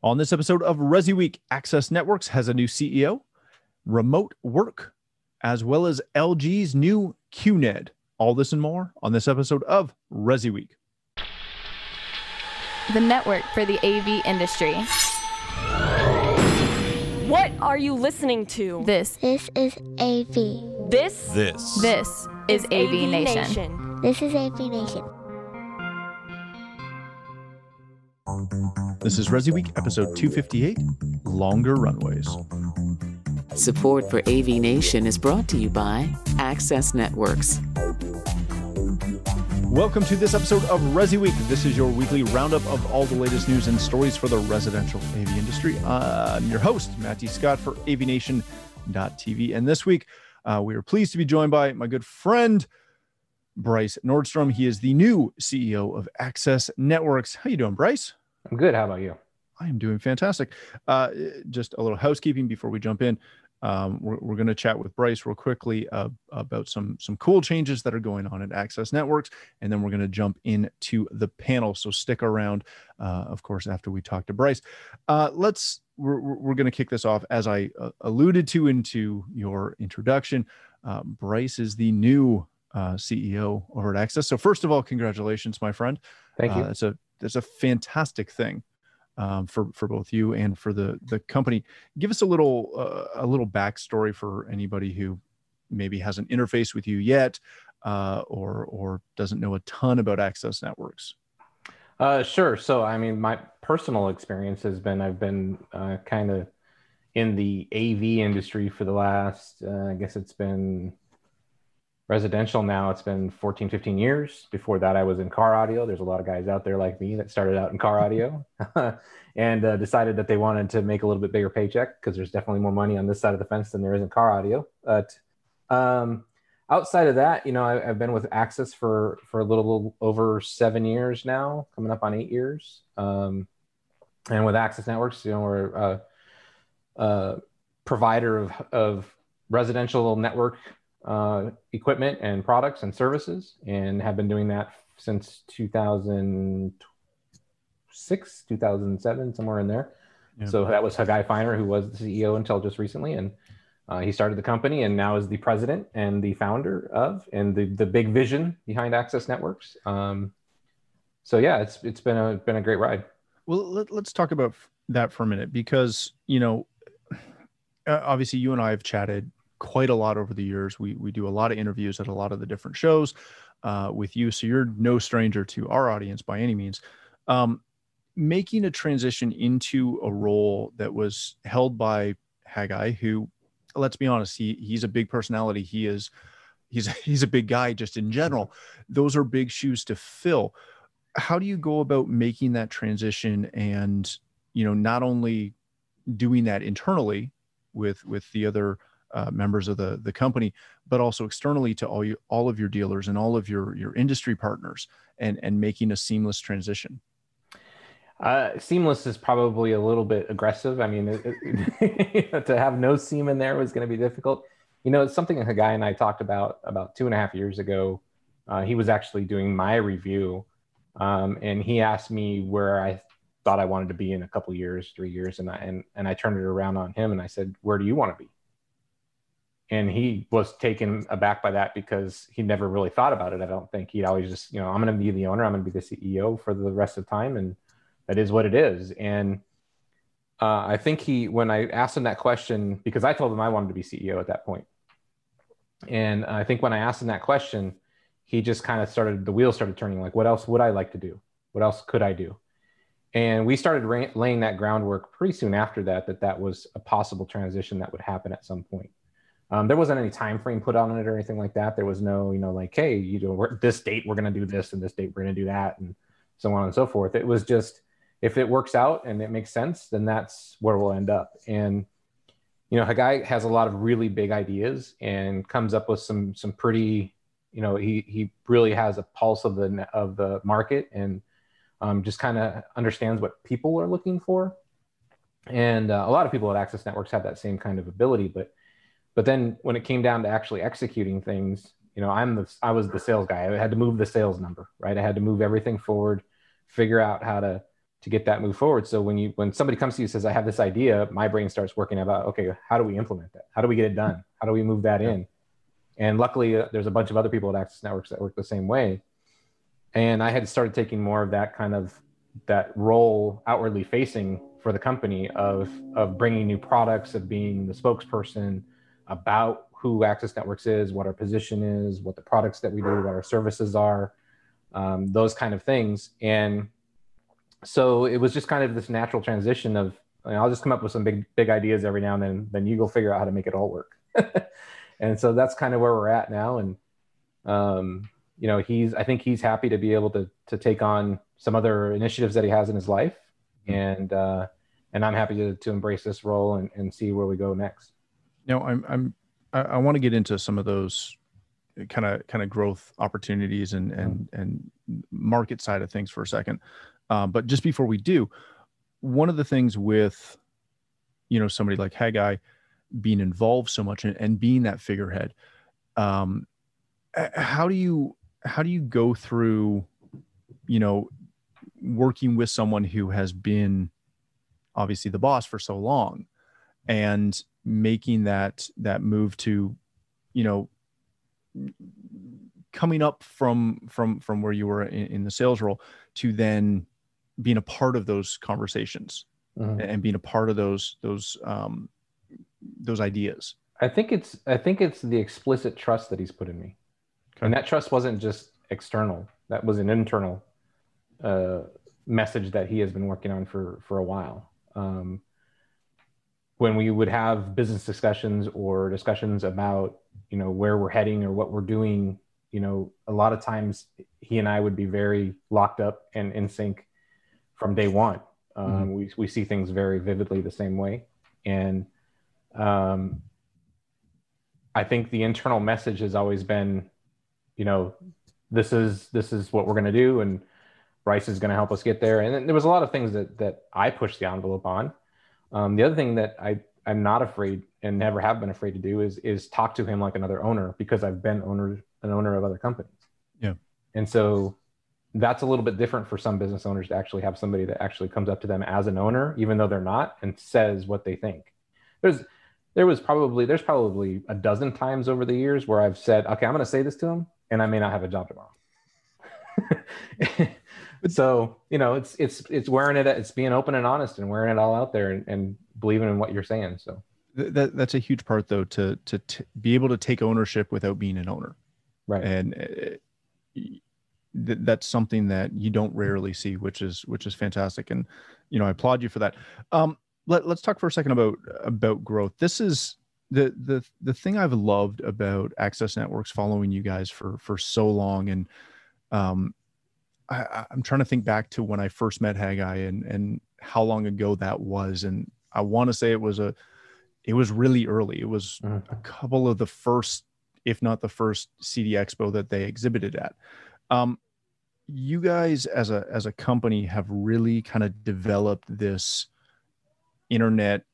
On this episode of Resi Week, Access Networks has a new CEO, remote work, as well as LG's new QNED. All this and more on this episode of Resi Week. The network for the AV industry. What are you listening to? This This is AV. This This. this is AV, Nation. This is AV Nation. This is Resi Week, episode 258 Longer Runways. Support for AV Nation is brought to you by Access Networks. Welcome to this episode of Resi Week. This is your weekly roundup of all the latest news and stories for the residential AV industry. I'm your host, Matthew Scott for AVNation.tv. And this week, uh, we are pleased to be joined by my good friend, Bryce Nordstrom. He is the new CEO of Access Networks. How you doing, Bryce? I'm good. How about you? I am doing fantastic. Uh, just a little housekeeping before we jump in. Um, we're we're going to chat with Bryce real quickly uh, about some some cool changes that are going on at Access Networks, and then we're going to jump into the panel. So stick around, uh, of course, after we talk to Bryce. Uh, let's we're we're going to kick this off as I uh, alluded to into your introduction. Uh, Bryce is the new uh, CEO over at Access. So first of all, congratulations, my friend. Thank you. It's a it's a fantastic thing um, for for both you and for the the company. Give us a little uh, a little backstory for anybody who maybe hasn't interfaced with you yet, uh, or or doesn't know a ton about Access Networks. Uh, sure. So, I mean, my personal experience has been I've been uh, kind of in the AV industry for the last, uh, I guess it's been residential now. It's been 14, 15 years. Before that, I was in car audio. There's a lot of guys out there like me that started out in car audio and uh, decided that they wanted to make a little bit bigger paycheck because there's definitely more money on this side of the fence than there is in car audio. But um, outside of that, you know, I, I've been with Access for for a little over seven years now, coming up on eight years. Um, and with Access Networks, you know, we're a, a provider of of residential network uh, equipment and products and services, and have been doing that since 2006, 2007, somewhere in there. Yeah. So that was Hagai Feiner, who was the CEO until just recently, and uh, he started the company and now is the president and the founder of and the the big vision behind Access Networks. Um, so yeah, it's it's been a been a great ride. Well, let, let's talk about that for a minute because you know, uh, obviously, you and I have chatted quite a lot over the years. We we do a lot of interviews at a lot of the different shows uh, with you, so you're no stranger to our audience by any means. Um, making a transition into a role that was held by Hagai, who, let's be honest, he he's a big personality. He is he's he's a big guy just in general. Those are big shoes to fill. How do you go about making that transition and you know not only doing that internally with with the other uh, members of the the company, but also externally to all you all of your dealers and all of your your industry partners, and and making a seamless transition. Uh, seamless is probably a little bit aggressive. I mean, it, it, to have no seam in there was going to be difficult. You know, it's something that guy and I talked about about two and a half years ago. Uh, he was actually doing my review, um, and he asked me where I thought I wanted to be in a couple years, three years, and I and and I turned it around on him and I said, "Where do you want to be?" And he was taken aback by that because he never really thought about it. I don't think he'd always just, you know, I'm going to be the owner, I'm going to be the CEO for the rest of time, and that is what it is. And uh, I think he, when I asked him that question, because I told him I wanted to be CEO at that point, and I think when I asked him that question, he just kind of started the wheels started turning. Like, what else would I like to do? What else could I do? And we started ra- laying that groundwork pretty soon after that. That that was a possible transition that would happen at some point. Um, there wasn't any time frame put on it or anything like that. There was no, you know, like, hey, you know, this date we're going to do this, and this date we're going to do that, and so on and so forth. It was just if it works out and it makes sense, then that's where we'll end up. And you know, Hagai has a lot of really big ideas and comes up with some some pretty, you know, he he really has a pulse of the of the market and um, just kind of understands what people are looking for. And uh, a lot of people at Access Networks have that same kind of ability, but but then when it came down to actually executing things, you know, I'm the I was the sales guy. I had to move the sales number, right? I had to move everything forward, figure out how to to get that move forward. So when you when somebody comes to you and says, I have this idea, my brain starts working about, okay, how do we implement that? How do we get it done? How do we move that in? And luckily, uh, there's a bunch of other people at Access Networks that work the same way. And I had started taking more of that kind of that role outwardly facing for the company of of bringing new products, of being the spokesperson about who Access Networks is, what our position is, what the products that we do, what our services are, um, those kind of things. And so it was just kind of this natural transition of I will just come up with some big big ideas every now and then, then you go figure out how to make it all work. and so that's kind of where we're at now. And um, you know, he's I think he's happy to be able to to take on some other initiatives that he has in his life, mm-hmm. and uh, and I'm happy to to embrace this role and, and see where we go next. Know, I'm I'm I, I want to get into some of those kind of kind of growth opportunities and and and market side of things for a second. Um, but just before we do, one of the things with you know somebody like Hagai being involved so much and, and being that figurehead, um, how do you how do you go through, you know, working with someone who has been obviously the boss for so long, and making that that move to, you know, coming up from from from where you were in, in the sales role to then being a part of those conversations mm-hmm. and being a part of those those um, those ideas. I think it's I think it's the explicit trust that he's put in me, okay. and that trust wasn't just external. That was an internal uh, message that he has been working on for for a while. Um, when we would have business discussions or discussions about you know where we're heading or what we're doing, you know, a lot of times he and I would be very locked up and in sync from day one. Um, mm-hmm. we, we see things very vividly the same way. And um, I think the internal message has always been, you know, this is this is what we're going to do, and Bryce is going to help us get there. And there was a lot of things that that I pushed the envelope on. Um, the other thing that I I'm not afraid and never have been afraid to do is is talk to him like another owner because I've been owner an owner of other companies. Yeah. And so that's a little bit different for some business owners to actually have somebody that actually comes up to them as an owner, even though they're not, and says what they think. There's there was probably there's probably a dozen times over the years where I've said, okay, I'm going to say this to him, and I may not have a job tomorrow. so you know, it's it's it's wearing it, it's being open and honest, and wearing it all out there, and, and believing in what you're saying. So that that's a huge part, though, to to t- be able to take ownership without being an owner, right? And uh, th- that's something that you don't rarely see, which is which is fantastic. And you know, I applaud you for that. Um, let, let's talk for a second about about growth. This is the the the thing I've loved about Access Networks following you guys for for so long, and um, I, I'm trying to think back to when I first met Hagai and and how long ago that was, and I want to say it was a it was really early. It was mm-hmm. a couple of the first, if not the first, CEDIA Expo that they exhibited at. Um, you guys as a as a company have really kind of developed this internet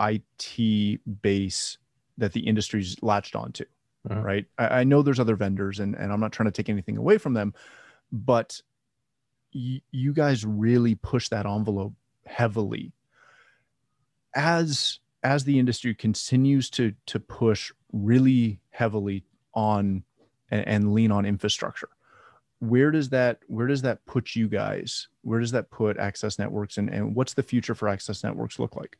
IT base that the industry's latched onto. Uh-huh. Right. I, I, know there's other vendors and, and I'm not trying to take anything away from them, but y- you guys really push that envelope heavily. As as the industry continues to to push really heavily on and, and lean on infrastructure, where does that where does that put you guys? Where does that put access networks and, and what's the future for access networks look like?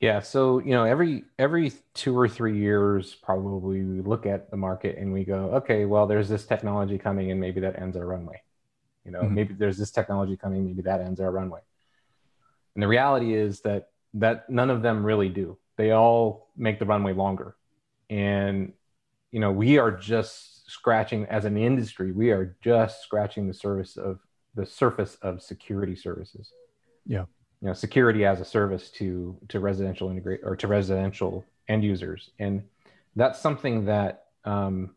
Yeah so you know every every two or three years probably we look at the market and we go okay well there's this technology coming and maybe that ends our runway you know mm-hmm. maybe there's this technology coming maybe that ends our runway. And the reality is that that none of them really do. They all make the runway longer. And you know we are just scratching as an industry we are just scratching the surface of the surface of security services. Yeah. You know security as a service to to residential integrate or to residential end users. And that's something that um,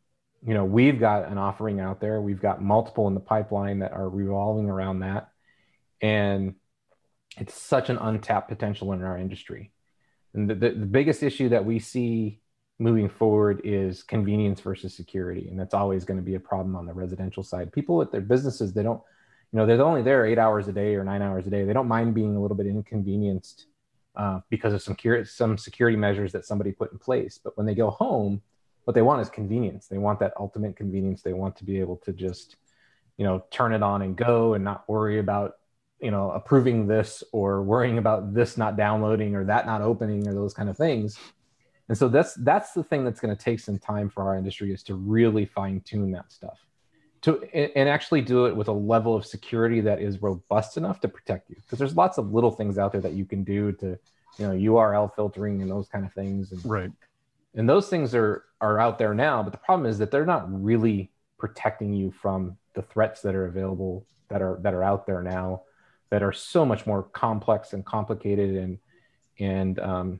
you know we've got an offering out there. We've got multiple in the pipeline that are revolving around that. And it's such an untapped potential in our industry. And the, the, the biggest issue that we see moving forward is convenience versus security. And that's always going to be a problem on the residential side. People with their businesses they don't you know they're only there eight hours a day or nine hours a day. They don't mind being a little bit inconvenienced uh, because of some cur- some security measures that somebody put in place. But when they go home what they want is convenience. They want that ultimate convenience. They want to be able to just you know turn it on and go and not worry about you know approving this or worrying about this not downloading or that not opening or those kind of things. And so that's that's the thing that's going to take some time for our industry is to really fine tune that stuff. To and actually do it with a level of security that is robust enough to protect you. Because there's lots of little things out there that you can do to you know url filtering and those kind of things and right and those things are are out there now but the problem is that they're not really protecting you from the threats that are available that are that are out there now that are so much more complex and complicated and and um,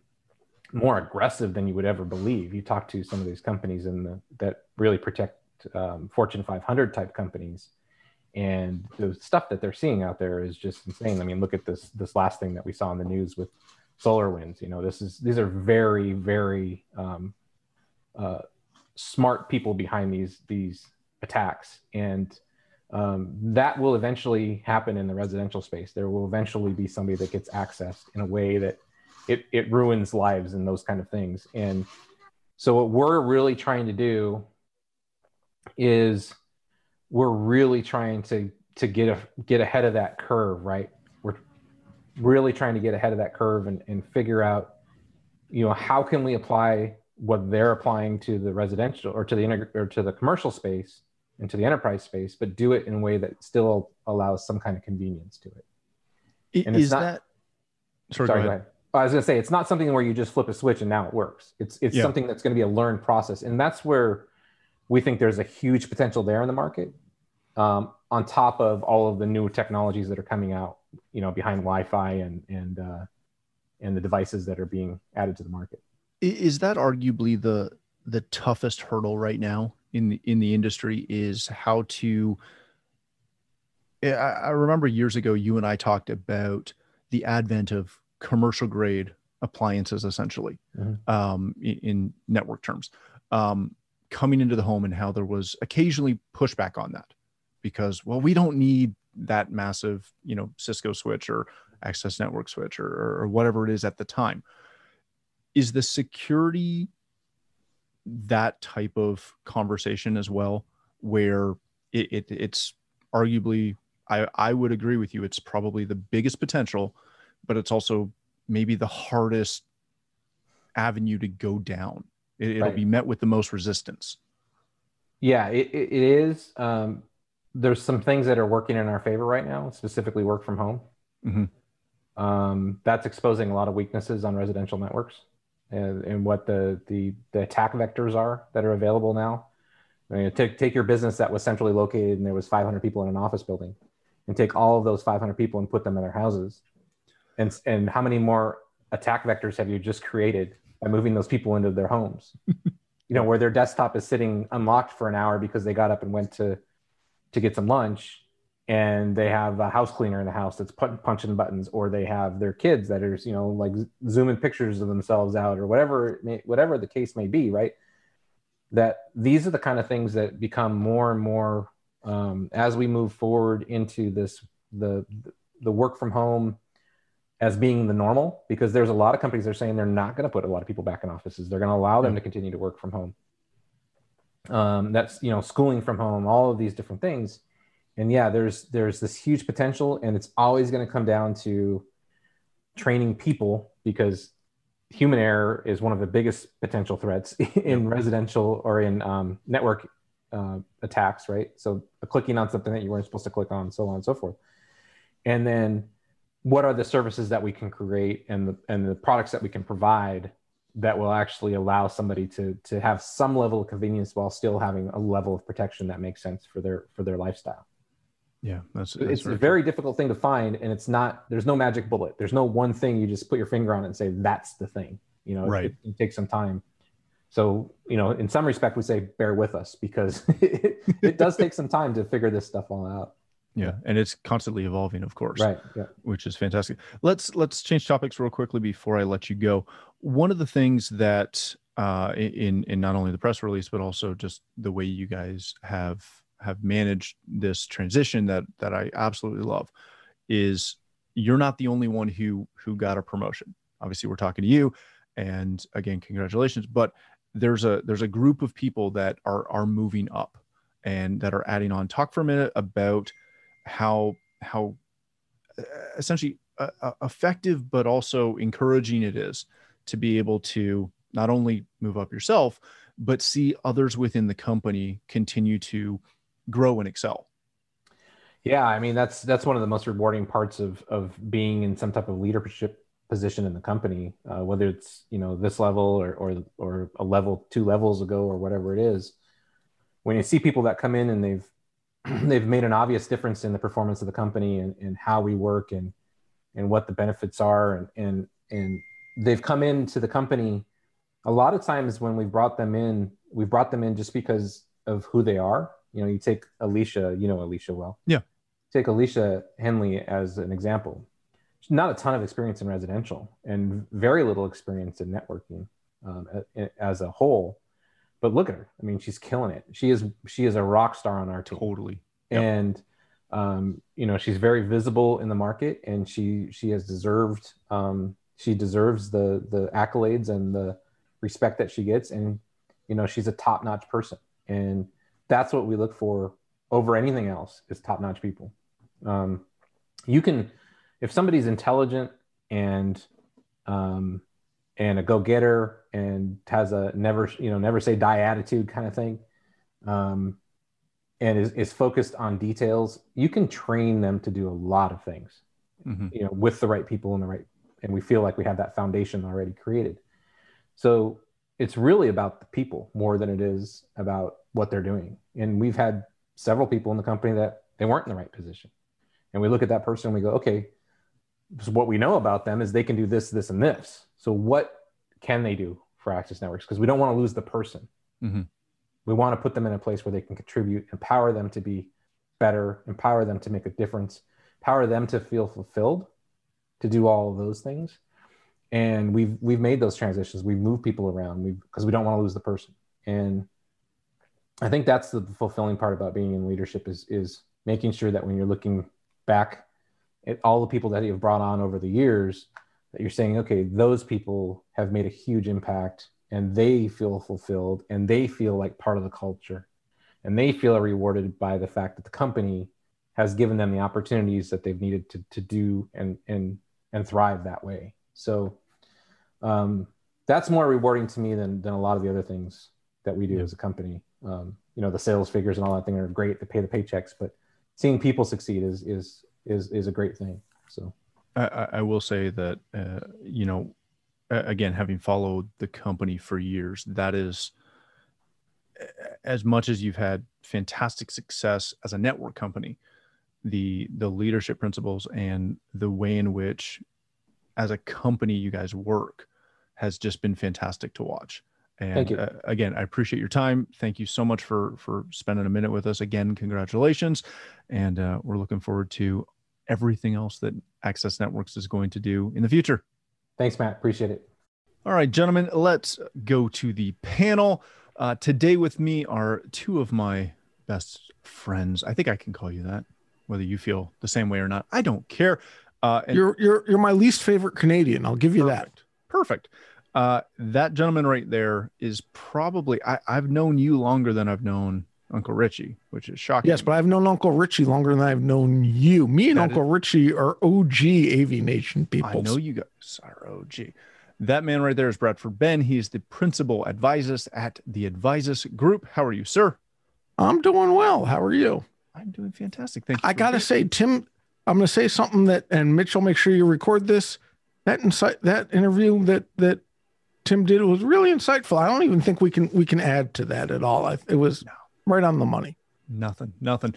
more aggressive than you would ever believe. You talk to some of these companies in the, that really protect um, Fortune 500 type companies, and the stuff that they're seeing out there is just insane. I mean, look at this this last thing that we saw in the news with SolarWinds. You know, this is these are very very um, uh, smart people behind these these attacks, and um, that will eventually happen in the residential space. There will eventually be somebody that gets accessed in a way that it, it ruins lives and those kind of things. And so what we're really trying to do is we're really trying to to get a get ahead of that curve, right? Really trying to get ahead of that curve and, and figure out, you know, how can we apply what they're applying to the residential or to the integ- or to the commercial space into the enterprise space, but do it in a way that still allows some kind of convenience to it. And is not, that sorry, sorry go, ahead. go ahead. I was going to say it's not something where you just flip a switch and now it works. It's it's yeah. something that's going to be a learned process, and that's where we think there's a huge potential there in the market. Um, on top of all of the new technologies that are coming out, you know, behind Wi-Fi and and uh, and the devices that are being added to the market. Is that arguably the the toughest hurdle right now in the in the industry is how to I, remember years ago you and I talked about the advent of commercial grade appliances essentially mm-hmm. um, in, in, network terms um, coming into the home and how there was occasionally pushback on that because well we don't need that massive you know cisco switch or access network switch or, or whatever it is at the time is the security that type of conversation as well, where it, it, it's arguably, I, I would agree with you, it's probably the biggest potential, but it's also maybe the hardest avenue to go down. It, will right. be met with the most resistance. Yeah, it, it is. Um, there's some things that are working in our favor right now, specifically work from home. Mm-hmm. Um, that's exposing a lot of weaknesses on residential networks and, and what the, the, the attack vectors are that are available now. I mean, take, take your business that was centrally located and there was 500 people in an office building and take all of those 500 people and put them in their houses. And, and how many more attack vectors have you just created by moving those people into their homes? you know, where their desktop is sitting unlocked for an hour because they got up and went to, to get some lunch and they have a house cleaner in the house that's punching buttons or they have their kids that are you know like zooming pictures of themselves out or whatever may, whatever the case may be right? That these are the kind of things that become more and more um, as we move forward into this the the work from home as being the normal because there's a lot of companies that are saying they're not going to put a lot of people back in offices. They're going to allow them to continue to work from home um, that's you know schooling from home all of these different things. And yeah there's there's this huge potential and it's always going to come down to training people because human error is one of the biggest potential threats in residential or in um, network uh, attacks right? So clicking on something that you weren't supposed to click on so on and so forth. And then what are the services that we can create and the and the products that we can provide that will actually allow somebody to to have some level of convenience while still having a level of protection that makes sense for their for their lifestyle yeah, that's, that's it's a very true. difficult thing to find, and it's not. There's no magic bullet. There's no one thing you just put your finger on it and say that's the thing. You know, right? It, it takes some time. So you know, in some respect, we say bear with us because it, it does take some time to figure this stuff all out. Yeah, and it's constantly evolving, of course. Right. Yeah. Which is fantastic. Let's let's change topics real quickly before I let you go. One of the things that uh, in in not only the press release but also just the way you guys have have managed this transition that that I absolutely love is you're not the only one who who got a promotion. Obviously, we're talking to you, and again, congratulations. But there's a there's a group of people that are are moving up and that are adding on. Talk for a minute about how how uh, essentially uh, uh, effective but also encouraging it is to be able to not only move up yourself but see others within the company continue to grow and excel. Yeah i mean that's that's one of the most rewarding parts of of being in some type of leadership position in the company uh, whether it's you know this level or, or or a level two levels ago or whatever it is. When you see people that come in and they've they've made an obvious difference in the performance of the company and, and how we work and and what the benefits are. And and and they've come into the company a lot of times when we've brought them in we've brought them in just because of who they are. You know you take alicia you know alicia well. Yeah. Take alicia henley as an example. Not a ton of experience in residential and very little experience in networking um, as a whole but look at her. I mean she's killing it. She is she is a rock star on our team. Totally. Yep. and um, you know she's very visible in the market and she she has deserved um, she deserves the the accolades and the respect that she gets. And you know she's a top-notch person. And that's what we look for over anything else is top-notch people. Um, you can if somebody's intelligent and um, and a go-getter and has a never you know never say die attitude kind of thing um, and is, is focused on details you can train them to do a lot of things mm-hmm. you know with the right people in the right and we feel like we have that foundation already created. So it's really about the people more than it is about what they're doing. And we've had several people in the company that they weren't in the right position. And we look at that person and we go okay so what we know about them is they can do this this and this. So what can they do for access networks? Because we don't want to lose the person. Mm-hmm. we want to put them in a place where they can contribute empower them to be better empower them to make a difference empower them to feel fulfilled to do all of those things. And we've we've made those transitions. We've moved people around. Because we don't want to lose the person. And i think that's the fulfilling part about being in leadership is is making sure that when you're looking back at all the people that you've brought on over the years that you're saying okay those people have made a huge impact and they feel fulfilled and they feel like part of the culture. And they feel rewarded by the fact that the company has given them the opportunities that they've needed to, to do and and and thrive that way. So um, that's more rewarding to me than than a lot of the other things that we do yeah. as a company. Um, you know the sales figures and all that thing are great to pay the paychecks but seeing people succeed is is is is a great thing so I, I will say that uh, you know, again, having followed the company for years, that is as much as you've had fantastic success as a network company, the the leadership principles and the way in which, as a company, you guys work, has just been fantastic to watch. And uh, again, I appreciate your time. Thank you so much for for spending a minute with us. Again, congratulations, and uh, we're looking forward to everything else that Access Networks is going to do in the future. Thanks, Matt. Appreciate it. All right, gentlemen, let's go to the panel. Uh, today with me are two of my best friends. I think I can call you that, whether you feel the same way or not. I don't care. Uh, you're you're you're my least favorite Canadian. I'll give you perfect. that. Perfect. Uh, that gentleman right there is probably I, I've known you longer than I've known Uncle Richie, which is shocking. Yes, but I've known Uncle Richie longer than I've known you. Me and that Uncle is, Richie are OG AV Nation people. I know you guys are OG. That man right there is Bradford Benn. He's the principal advisor at the Advisors Group. How are you, sir? I'm doing well. How are you? I'm doing fantastic. Thank you. I got to say, Tim, I'm going to say something that, and Mitchell, make sure you record this. That insight, that interview that that Tim did was really insightful. I don't even think we can we can add to that at all. I, it was no right on the money. Nothing, nothing.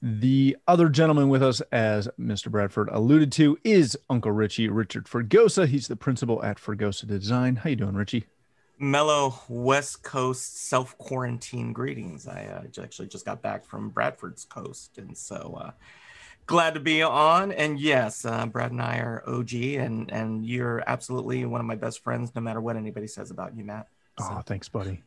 The other gentleman with us, as Mr. Bradford alluded to, is Uncle Richie, Richard Fregosa. He's the principal at Fregosa Design. How you doing, Richie? Mellow West Coast self quarantine greetings. I uh, actually just got back from Bradford's coast, and so uh, glad to be on. And yes, uh, Brad and I are OG, and and you're absolutely one of my best friends, no matter what anybody says about you, Matt. So. Oh, thanks, buddy.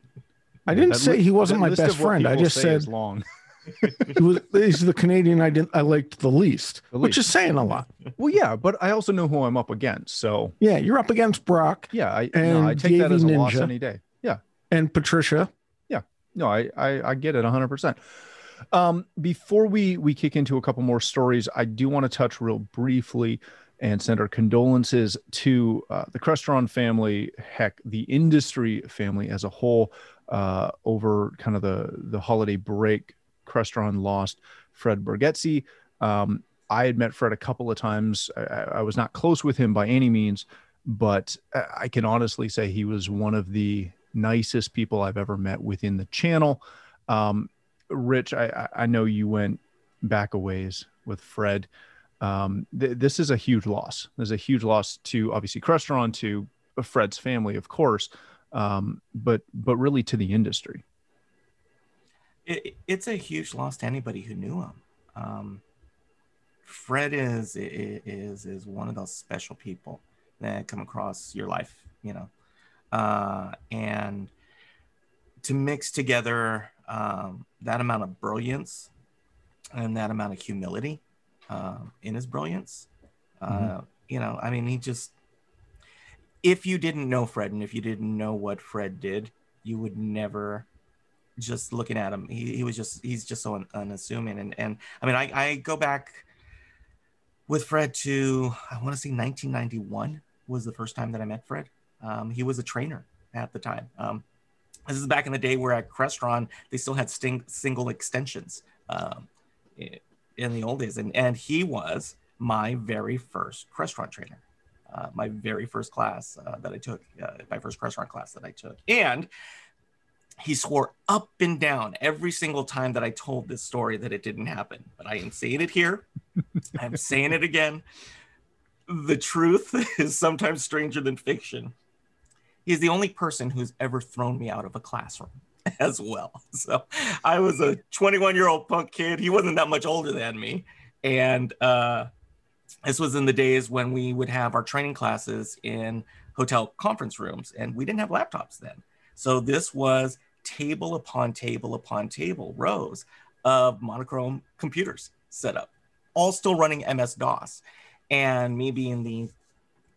I didn't say he wasn't my best friend. I just said long. he was, he's the Canadian I didn't I liked the least, The which is saying a lot. Well, yeah, but I also know who I'm up against. So Yeah, you're up against Brock yeah, I, no, I And take that as a JV loss Ninja. any day. Yeah. and Patricia. Yeah, no, I, I, I get it 100%. Um, before we, we kick into a couple more stories, I do want to touch real briefly and send our condolences to uh, the Crestron family, heck, the industry family as a whole, uh, over kind of the, the holiday break. Crestron lost Fred Bargetzi. Um, I had met Fred a couple of times. I, I was not close with him by any means, but I can honestly say he was one of the nicest people I've ever met within the channel. Um, Rich, I I know you went back a ways with Fred. Um, th- this is a huge loss. There's a huge loss to obviously Crestron, to Fred's family, of course, um, but but really to the industry. it, it's a huge loss to anybody who knew him. Um, Fred is is is one of those special people that come across your life, you know, uh, and to mix together um, that amount of brilliance and that amount of humility um, in his brilliance, uh, you know, I mean, he just if you didn't know Fred and if you didn't know what Fred did, you would never just looking at him. He, he was just he's just so un, unassuming. And and i mean I, I go back with fred to i want to say 1991 was the first time that i met fred. Um, he was a trainer at the time. Um, this is back in the day where at crestron they still had sting, single extensions. Um, i- in the old days and and he was my very first crestron trainer uh, my very first class uh, that i took uh, my first crestron class that i took and he swore up and down every single time that I told this story that it didn't happen. But I am saying it here. I'm saying it again. The truth is sometimes stranger than fiction. He's the only person who's ever thrown me out of a classroom as well. So I was a 21 year old punk kid. He wasn't that much older than me. And uh, this was in the days when we would have our training classes in hotel conference rooms, and we didn't have laptops then. So this was table upon table upon table rows of monochrome computers set up, all still running MS DOS. And me being the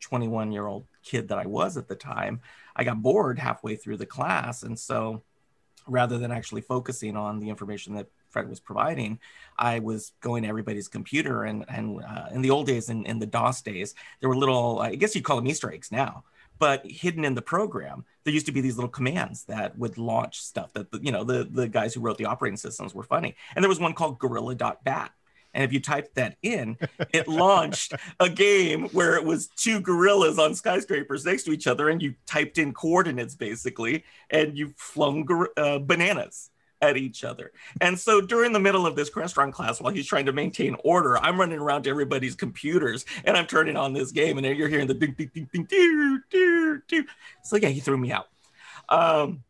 21 year old kid that I was at the time, I got bored halfway through the class. And so rather than actually focusing on the information that Fred was providing, I was going to everybody's computer. And, and uh, in the old days, in, in the DOS days, there were little, I guess you'd call them Easter eggs now but hidden in the program there used to be these little commands that would launch stuff that you know the the guys who wrote the operating systems were funny and there was one called gorilla.bat and if you typed that in it launched a game where it was two gorillas on skyscrapers next to each other and you typed in coordinates basically and you flung uh, bananas at each other. And so during the middle of this Crestron class, while he's trying to maintain order, I'm running around to everybody's computers and I'm turning on this game, and you're hearing the ding, ding, ding, ding, doo, doo, doo. So yeah, he threw me out. Um,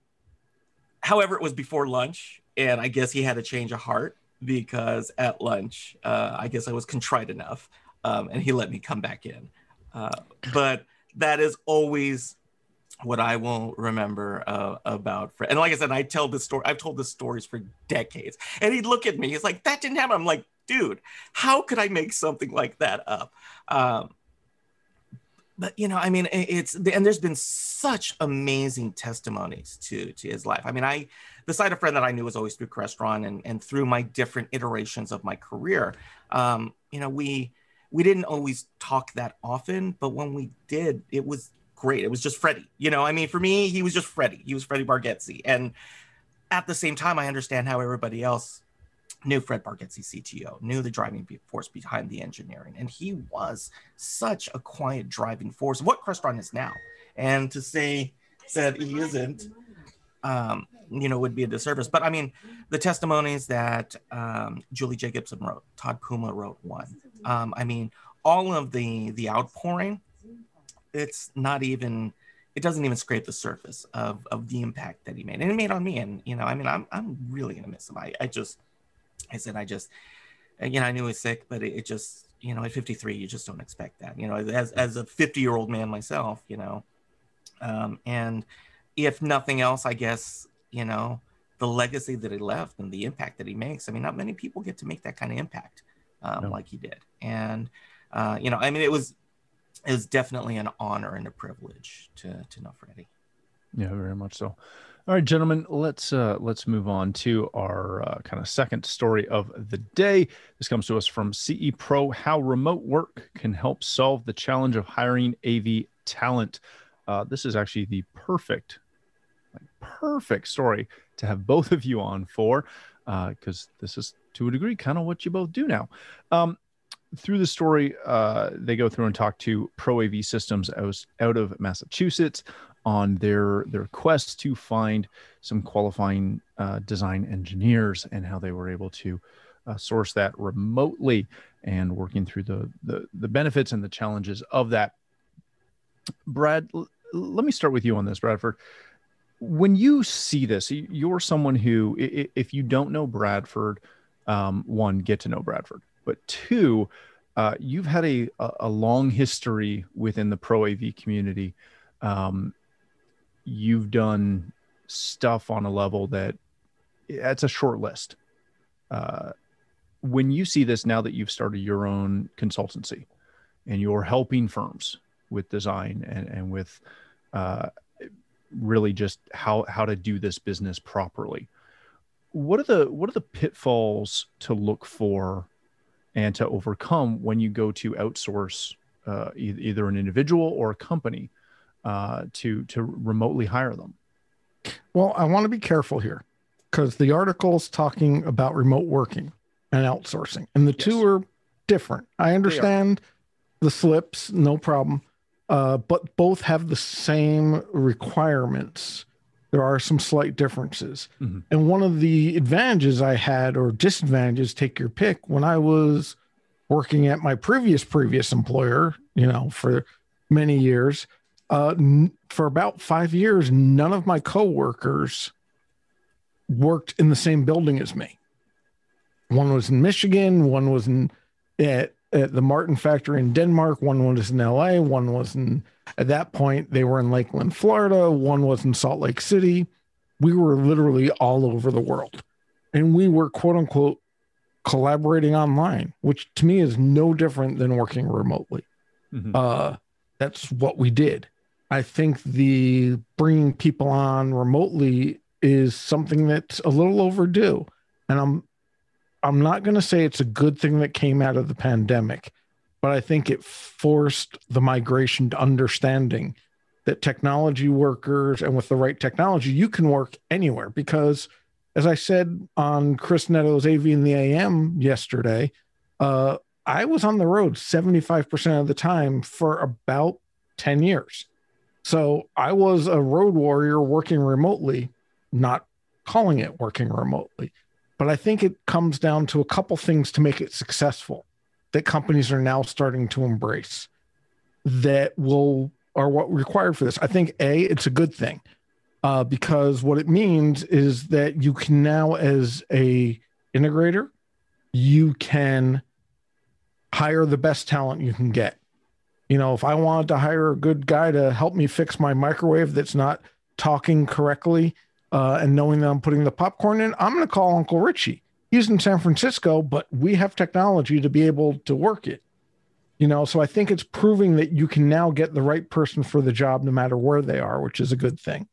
however, it was before lunch, and I guess he had a change of heart because at lunch, uh, I guess I was contrite enough, um, and he let me come back in. Uh, but that is always what I will remember uh, about Fred. And like I said, I tell this story. I've told this stories for decades. And he'd look at me. He's like, "That didn't happen." I'm like, "Dude, how could I make something like that up?" Um, but you know, I mean, it's and there's been such amazing testimonies to to his life. I mean, I the side of Fred that I knew was always through Crestron and and through my different iterations of my career. Um, you know, we we didn't always talk that often, but when we did, it was great. It was just Freddie. You know, I mean, for me, he was just Freddie. He was Freddie Bargetzi. And at the same time, I understand how everybody else knew Fred Bargetzi, CTO, knew the driving force behind the engineering. And he was such a quiet driving force, what Crestron is now. And to say that he isn't, um, you know, would be a disservice. But I mean, the testimonies that um, Julie J. Gibson wrote, Todd Puma wrote one. Um, I mean, all of the the outpouring, it's not even, it doesn't even scrape the surface of of the impact that he made, and it made on me. And you know, I mean, I'm I'm really gonna miss him. I I just, I said, I just, you know, I knew he was sick, but it, it just, you know, at 53, you just don't expect that. You know, as as a 50 year old man myself, you know, um, and if nothing else, I guess, you know, the the legacy that he left and the impact that he makes. I mean, not many people get to make that kind of impact um, no. like he did. And, uh, you know, I mean, it was, it was definitely an honor and a privilege to, to know Freddie. Yeah, very much so. All right, gentlemen, let's uh, let's move on to our uh, kind of second story of the day. This comes to us from CE Pro: How remote work can help solve the challenge of hiring AV talent. Uh, this is actually the perfect, like, perfect story to have both of you on for, because uh, this is to a degree kind of what you both do now. Um, through the story, uh, they go through and talk to Pro AV Systems out, out of Massachusetts on their their quest to find some qualifying uh, design engineers and how they were able to uh, source that remotely and working through the, the the benefits and the challenges of that. Brad, l- let me start with you on this, Bradford. When you see this, you're someone who, if you don't know Bradford, um, one, get to know Bradford, but two, uh, you've had a, a long history within the pro AV community. Um, you've done stuff on a level that that's a short list. Uh, when you see this now that you've started your own consultancy and you're helping firms with design and, and with uh, really just how how to do this business properly, what are the what are the pitfalls to look for and to overcome when you go to outsource uh, either an individual or a company uh, to to remotely hire them? Well, I want to be careful here because the article is talking about remote working and outsourcing, and the yes. two are different. I understand the slips, no problem, uh, but both have the same requirements. There are some slight differences. Mm-hmm. And one of the advantages I had, or disadvantages, take your pick, when I was working at my previous previous employer, you know, for many years, uh, for about five years, none of my coworkers worked in the same building as me. One was in Michigan, one was in at, at the Martin factory in Denmark, one was in LA, one was in at that point they were in Lakeland, Florida, one was in Salt Lake City. We were literally all over the world. And we were quote unquote collaborating online, which to me is no different than working remotely. Mm-hmm. Uh, that's what we did. I think the bringing people on remotely is something that's a little overdue. And I'm I'm not going to say it's a good thing that came out of the pandemic, but I think it forced the migration to understanding that technology workers and with the right technology, you can work anywhere. Because as I said on Chris Netto's AV in the AM yesterday, uh, I was on the road 75% of the time for about 10 years. So I was a road warrior working remotely, not calling it working remotely. But I think it comes down to a couple things to make it successful that companies are now starting to embrace that will are what required for this. I think a it's a good thing uh, because what it means is that you can now as a integrator you can hire the best talent you can get you know, if I wanted to hire a good guy to help me fix my microwave that's not talking correctly uh, and knowing that I'm putting the popcorn in, I'm going to call Uncle Richie. He's in San Francisco, but we have technology to be able to work it. You know, so I think it's proving that you can now get the right person for the job no matter where they are, which is a good thing.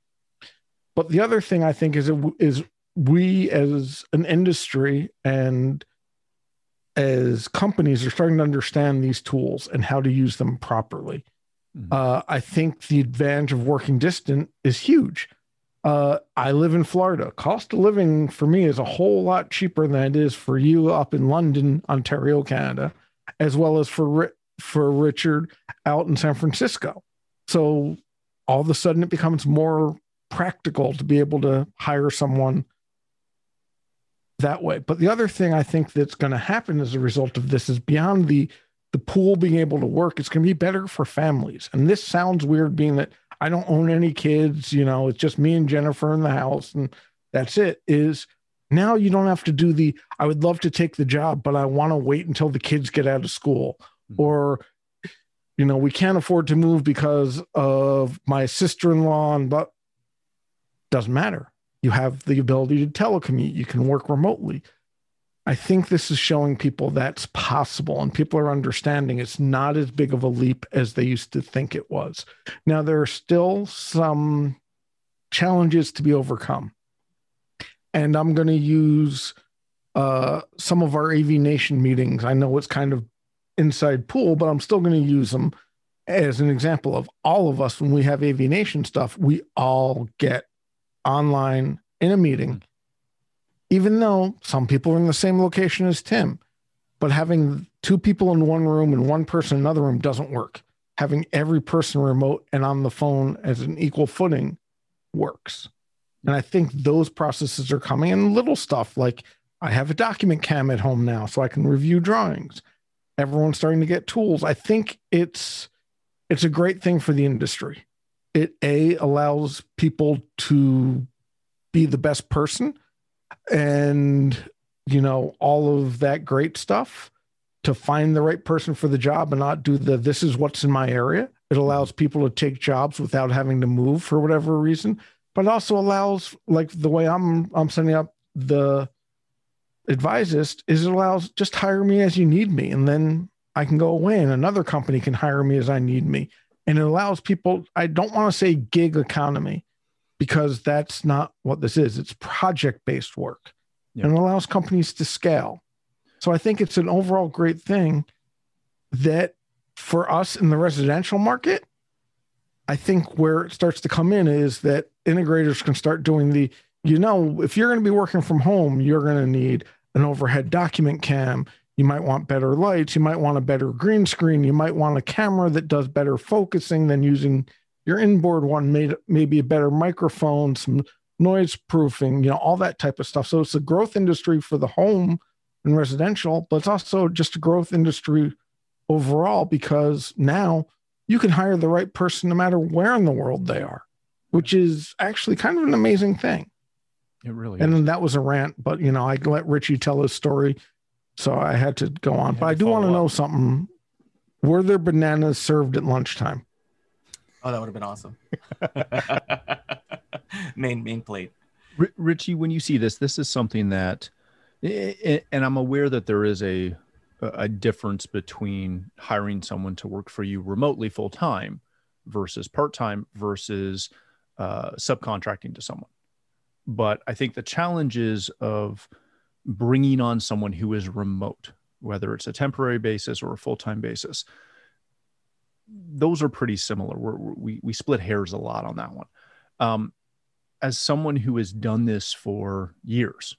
But the other thing I think is is we as an industry and as companies are starting to understand these tools and how to use them properly. Mm-hmm. Uh, I think the advantage of working distant is huge. Uh, I live in Florida. Cost of living for me is a whole lot cheaper than it is for you up in London, Ontario, Canada, as well as for for Richard out in San Francisco. So all of a sudden, it becomes more practical to be able to hire someone that way. But the other thing I think that's going to happen as a result of this is beyond the the pool being able to work, it's going to be better for families. And this sounds weird, being that I don't own any kids. You know, it's just me and Jennifer in the house, and that's it. Is now you don't have to do the I would love to take the job, but I want to wait until the kids get out of school, mm-hmm. or you know, we can't afford to move because of my sister in law, and but doesn't matter You have the ability to telecommute. You can work remotely. I think this is showing people that's possible and people are understanding it's not as big of a leap as they used to think it was. Now, there are still some challenges to be overcome. And I'm going to use uh, some of our AV Nation meetings. I know it's kind of inside pool, but I'm still going to use them as an example of all of us when we have AV Nation stuff, we all get online in a meeting mm-hmm. even though some people are in the same location as Tim. But having two people in one room and one person in another room doesn't work. Having every person remote and on the phone as an equal footing works. And I think those processes are coming and little stuff like I have a document cam at home now so I can review drawings. Everyone's starting to get tools. I think it's it's a great thing for the industry. It a allows people to be the best person and you know all of that great stuff to find the right person for the job and not do the this is what's in my area. It allows people to take jobs without having to move for whatever reason but also allows like the way i'm i'm setting up the advisist is it allows just hire me as you need me and then i can go away and another company can hire me as i need me and it allows people i don't want to say gig economy because that's not what this is. It's project based work and allows companies to scale. So I think it's an overall great thing that for us in the residential market, I think where it starts to come in is that integrators can start doing the, you know, if you're going to be working from home, you're going to need an overhead document cam. You might want better lights. You might want a better green screen. You might want a camera that does better focusing than using your inboard one made maybe a better microphone, some noise proofing, you know, all that type of stuff. So it's a growth industry for the home and residential, but it's also just a growth industry overall because now you can hire the right person no matter where in the world they are, which is actually kind of an amazing thing. It really and is. then that was a rant, but you know, I let Richie tell his story. So I had to go on. But I do want to know something. Were there bananas served at lunchtime? Oh, that would have been awesome. main main plate. R- Richie, when you see this, this is something that, and I'm aware that there is a a difference between hiring someone to work for you remotely full time versus part time versus uh, subcontracting to someone. But I think the challenges of bringing on someone who is remote, whether it's a temporary basis or a full time basis, those are pretty similar. We're, we we split hairs a lot on that one. Um, as someone who has done this for years,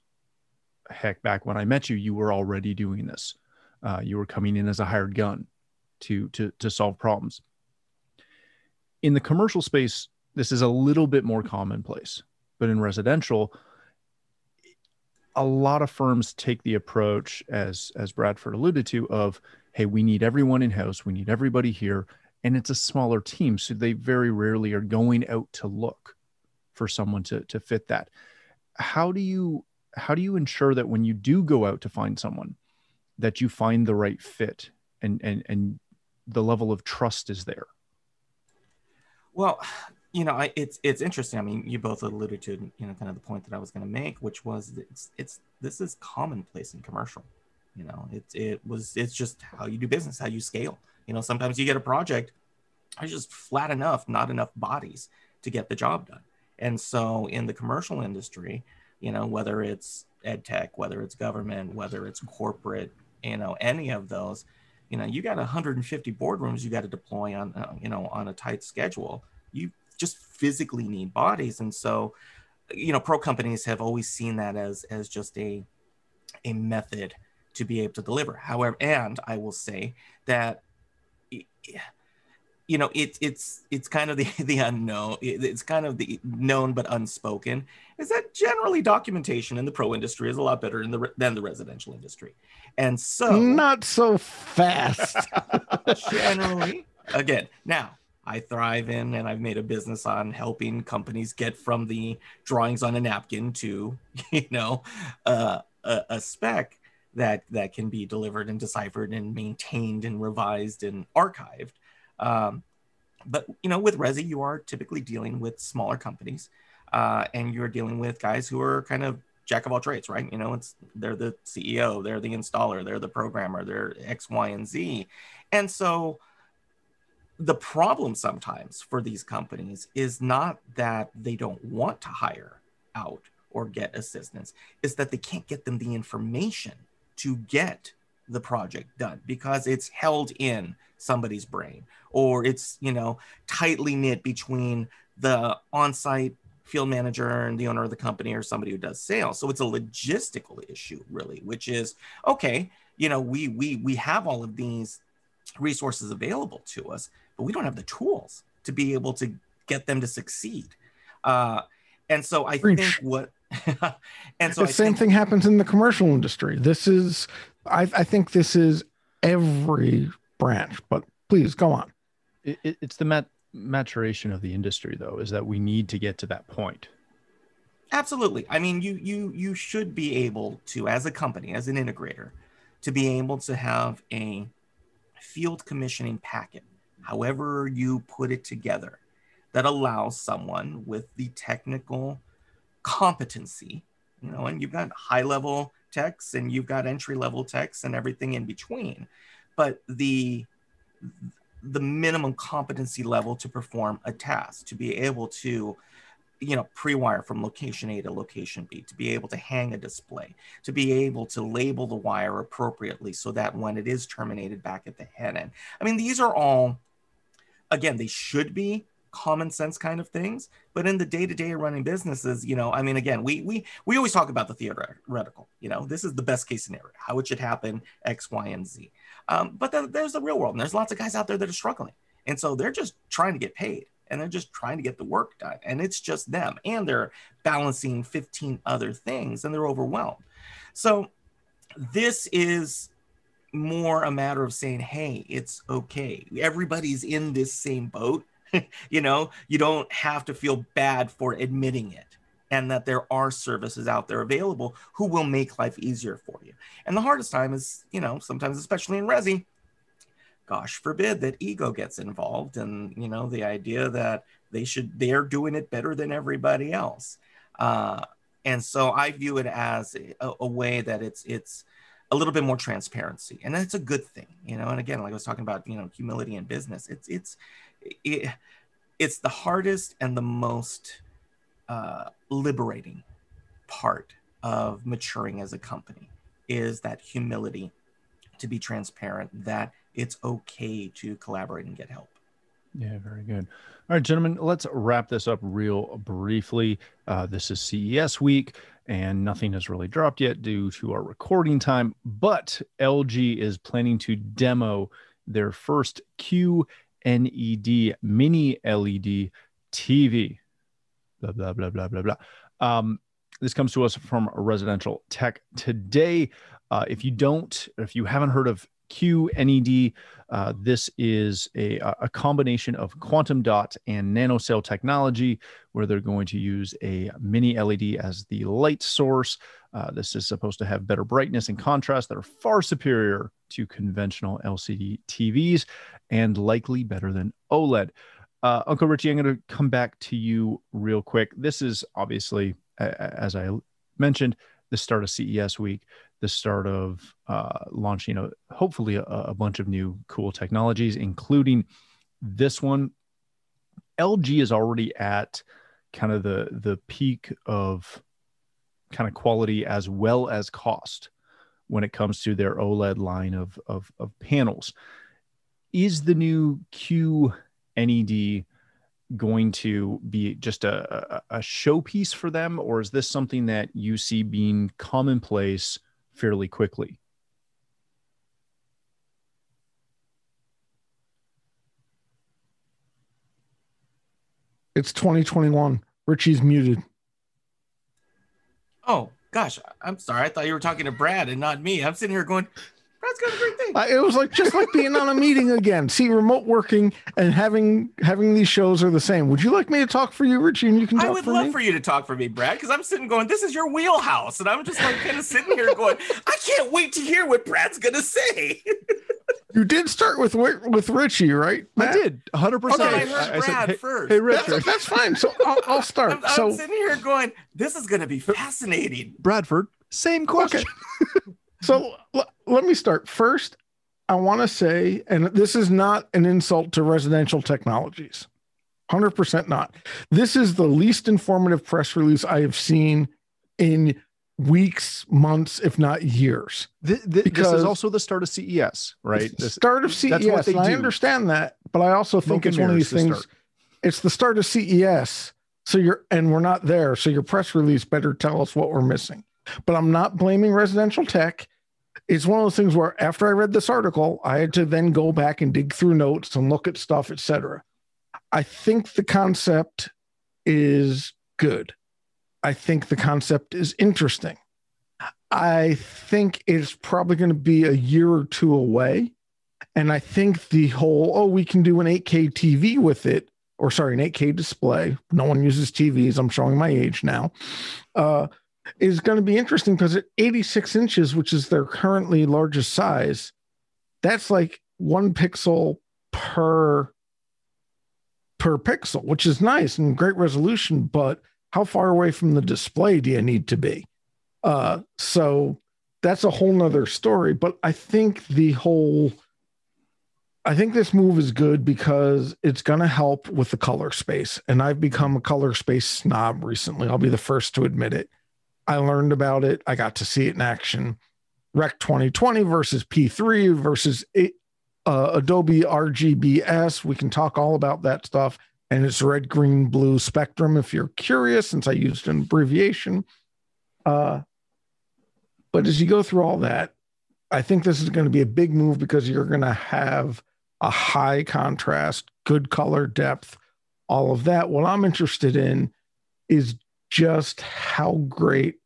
heck, back when I met you, you were already doing this. Uh, you were coming in as a hired gun to to to solve problems. In the commercial space, this is a little bit more commonplace, but in residential, a lot of firms take the approach, as as Bradford alluded to, of hey, we need everyone in house, we need everybody here, and it's a smaller team so they very rarely are going out to look for someone to to fit that. How do you how do you ensure that when you do go out to find someone that you find the right fit and and and the level of trust is there? Well you know it's it's interesting i mean you both alluded to you know kind of the point that i was going to make which was it's it's this is commonplace in commercial you know it it was it's just how you do business how you scale you know, sometimes you get a project, there's just flat enough, not enough bodies to get the job done. And so in the commercial industry, you know, whether it's ed tech, whether it's government, whether it's corporate, you know, any of those, you know, you got 150 boardrooms you got to deploy on, uh, you know, on a tight schedule. You just physically need bodies. And so, you know, pro companies have always seen that as, as just a, a method to be able to deliver. However, and I will say that you know it's it's it's kind of the the unknown it's kind of the known but unspoken is that generally documentation in the pro industry is a lot better in the than the residential industry and so not so fast generally again now i thrive in and i've made a business on helping companies get from the drawings on a napkin to you know uh, a, a spec that that can be delivered and deciphered and maintained and revised and archived. Um, but you know, with Resi, you are typically dealing with smaller companies. uh, and you're dealing with guys who are kind of jack of all trades, right? You know, it's they're the CEO, they're the installer, they're the programmer, they're X, Y, and Z, and so the problem sometimes for these companies is not that they don't want to hire out or get assistance, is that they can't get them the information to get the project done because it's held in somebody's brain or it's you know tightly knit between the on-site field manager and the owner of the company or somebody who does sales. So it's a logistical issue really which is okay you know we we we have all of these resources available to us but we don't have the tools to be able to get them to succeed uh, and so i Preach. think what and so the I same think, thing happens in the commercial industry. This is, I, I think this is every branch, but please go on. It, it- it's the mat- maturation of the industry, though, is that we need to get to that point. Absolutely. I mean, you you you should be able to, as a company, as an integrator, to be able to have a field commissioning packet, however you put it together, that allows someone with the technical competency, you know, and you've got high level techs and you've got entry level techs and everything in between, but the the minimum competency level to perform a task, to be able to you know pre-wire from location a to location b to be able to hang a display to be able to label the wire appropriately so that when it is terminated back at the head end. I mean these are all again they should be common sense kind of things but in the day-to-day running businesses you know i mean again we we we always talk about the theoretical you know this is the best case scenario how it should happen x y and z. Um, but then there's the real world and there's lots of guys out there that are struggling. And so they're just trying to get paid and they're just trying to get the work done and it's just them and they're balancing 15 other things and they're overwhelmed. So this is more a matter of saying hey it's okay. Everybody's in this same boat you know? You don't have to feel bad for admitting it and that there are services out there available who will make life easier for you. And the hardest time is you know sometimes especially in resi gosh forbid that ego gets involved and you know the idea that they should they're doing it better than everybody else. Uh, and so i view it as a, a way that it's it's a little bit more transparency and that's a good thing you know and again like i was talking about you know humility in business it's it's it, it's the hardest and the most uh, liberating part of maturing as a company is that humility to be transparent that it's okay to collaborate and get help Yeah, very good. All right, gentlemen, let's wrap this up real briefly. Uh, this is CES week, and nothing has really dropped yet due to our recording time. But LG is planning to demo their first QNED mini LED TV. Blah blah blah blah blah blah. Um, this comes to us from Residential Tech today. Uh, if you don't, if you haven't heard of QNED, uh, this is a, a combination of quantum dot and nanocell technology, where they're going to use a mini LED as the light source. Uh, this is supposed to have better brightness and contrast that are far superior to conventional LCD TVs and likely better than OLED. Uh, Uncle Richie, I'm going to come back to you real quick. This is obviously, as I mentioned, the start of CES week the start of uh, launching a hopefully a, a bunch of new cool technologies, including this one. LG is already at kind of the the peak of kind of quality as well as cost when it comes to their OLED line of of, of panels. Is the new QNED going to be just a, a, showpiece for them, or is this something that you see being commonplace fairly quickly? It's 2021. Richie's muted. oh gosh i'm sorry i thought you were talking to brad and not me i'm sitting here going brad's got a great thing Uh, it was like just like being on a meeting again. See, remote working and having having these shows are the same. Would you like me to talk for you, Richie? And you can talk I would for love me. for you to talk for me, Brad, because I'm sitting going, this is your wheelhouse. And I'm just like kind of sitting here going, I can't wait to hear what Brad's going to say. You did start with with Richie, right? Matt? I did, 100. percent I heard Brad said, hey, first. Hey, Richard, that's, that's fine. So I'll, I'll start. I'm, so I'm sitting here going, "This is going to be fascinating." Bradford, same question. Okay. so l- let me start first. I want to say, and this is not an insult to residential technologies. 100% not. This is the least informative press release I have seen in weeks, months, if not years. The, this is also the start of CES, right? The start of CES. That's what they I understand that, but I also think it's one of these things. Start. It's the start of CES. So you're, and we're not there. So your press release better tell us what we're missing. But I'm not blaming residential tech. It's one of those things where after I read this article, I had to then go back and dig through notes and look at stuff, etc. I think the concept is good. I think the concept is interesting. I think it's probably going to be a year or two away. And I think the whole, oh, we can do an 8K TV with it, or sorry, an 8K display. No one uses TVs. I'm showing my age now. Uh, is going to be interesting because at 86 inches, which is their currently largest size, that's like one pixel per per pixel, which is nice and great resolution, but how far away from the display do you need to be? Uh, so that's a whole nother story. But I think the whole, I think this move is good because it's going to help with the color space. And I've become a color space snob recently. I'll be the first to admit it. I learned about it. I got to see it in action. Rec 2020 versus P3 versus uh, Adobe RGBS. We can talk all about that stuff and it's red, green, blue spectrum. If you're curious, since I used an abbreviation. Uh, but as you go through all that, I think this is going to be a big move because you're going to have a high contrast, good color depth, all of that. What I'm interested in is just how great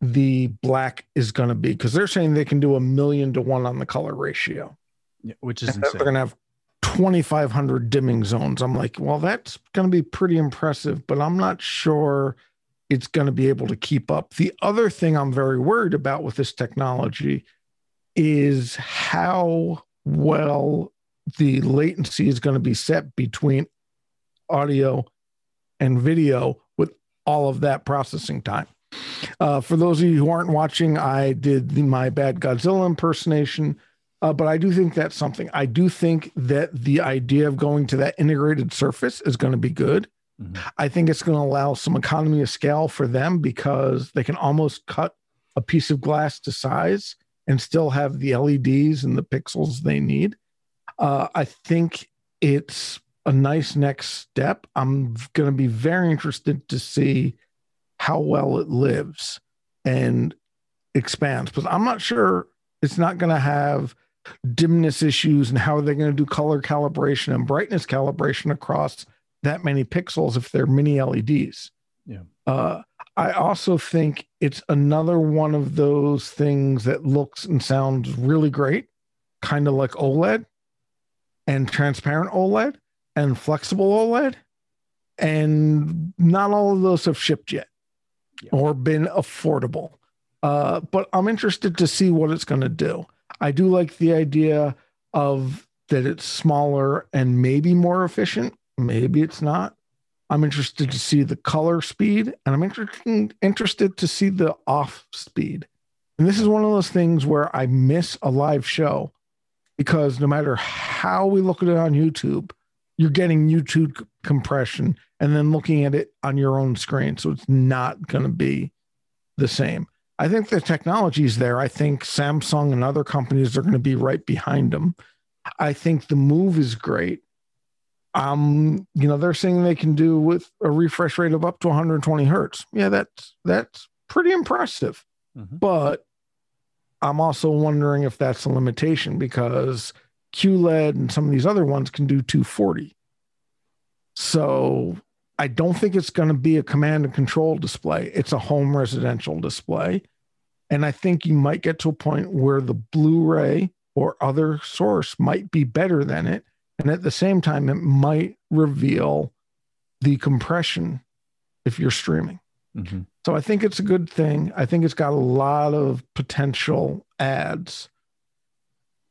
the black is going to be because they're saying they can do a million to one on the color ratio. Yeah, which is they're going to have 2,500 dimming zones. I'm like, well, that's going to be pretty impressive, but I'm not sure it's going to be able to keep up. The other thing I'm very worried about with this technology is how well the latency is going to be set between audio and video all of that processing time. Uh, for those of you who aren't watching, I did the, my bad Godzilla impersonation uh, but I do think that's something. I do think that the idea of going to that integrated surface is going to be good. Mm-hmm. I think it's going to allow some economy of scale for them because they can almost cut a piece of glass to size and still have the LEDs and the pixels they need. Uh, I think it's a nice next step. I'm going to be very interested to see how well it lives and expands because I'm not sure it's not going to have dimness issues and how are they going to do color calibration and brightness calibration across that many pixels if they're mini LEDs. Yeah. Uh, I also think it's another one of those things that looks and sounds really great, kind of like OLED and transparent OLED and flexible OLED. And not all of those have shipped yet yeah. or been affordable. Uh, but I'm interested to see what it's going to do. I do like the idea of that it's smaller and maybe more efficient. Maybe it's not. I'm interested to see the color speed and I'm interested interested to see the off speed. And this is one of those things where I miss a live show because no matter how we look at it on YouTube, you're getting YouTube compression and then looking at it on your own screen. So it's not going to be the same. I think the technology is there. I think Samsung and other companies are going to be right behind them. I think the move is great. Um, you know, they're saying they can do with a refresh rate of up to 120 hertz. Yeah, that's that's pretty impressive. Mm-hmm. But I'm also wondering if that's a limitation because QLED and some of these other ones can do 240. So I don't think it's going to be a command and control display. It's a home residential display. And I think you might get to a point where the Blu ray or other source might be better than it. And at the same time, it might reveal the compression if you're streaming. Mm-hmm. So I think it's a good thing. I think it's got a lot of potential ads.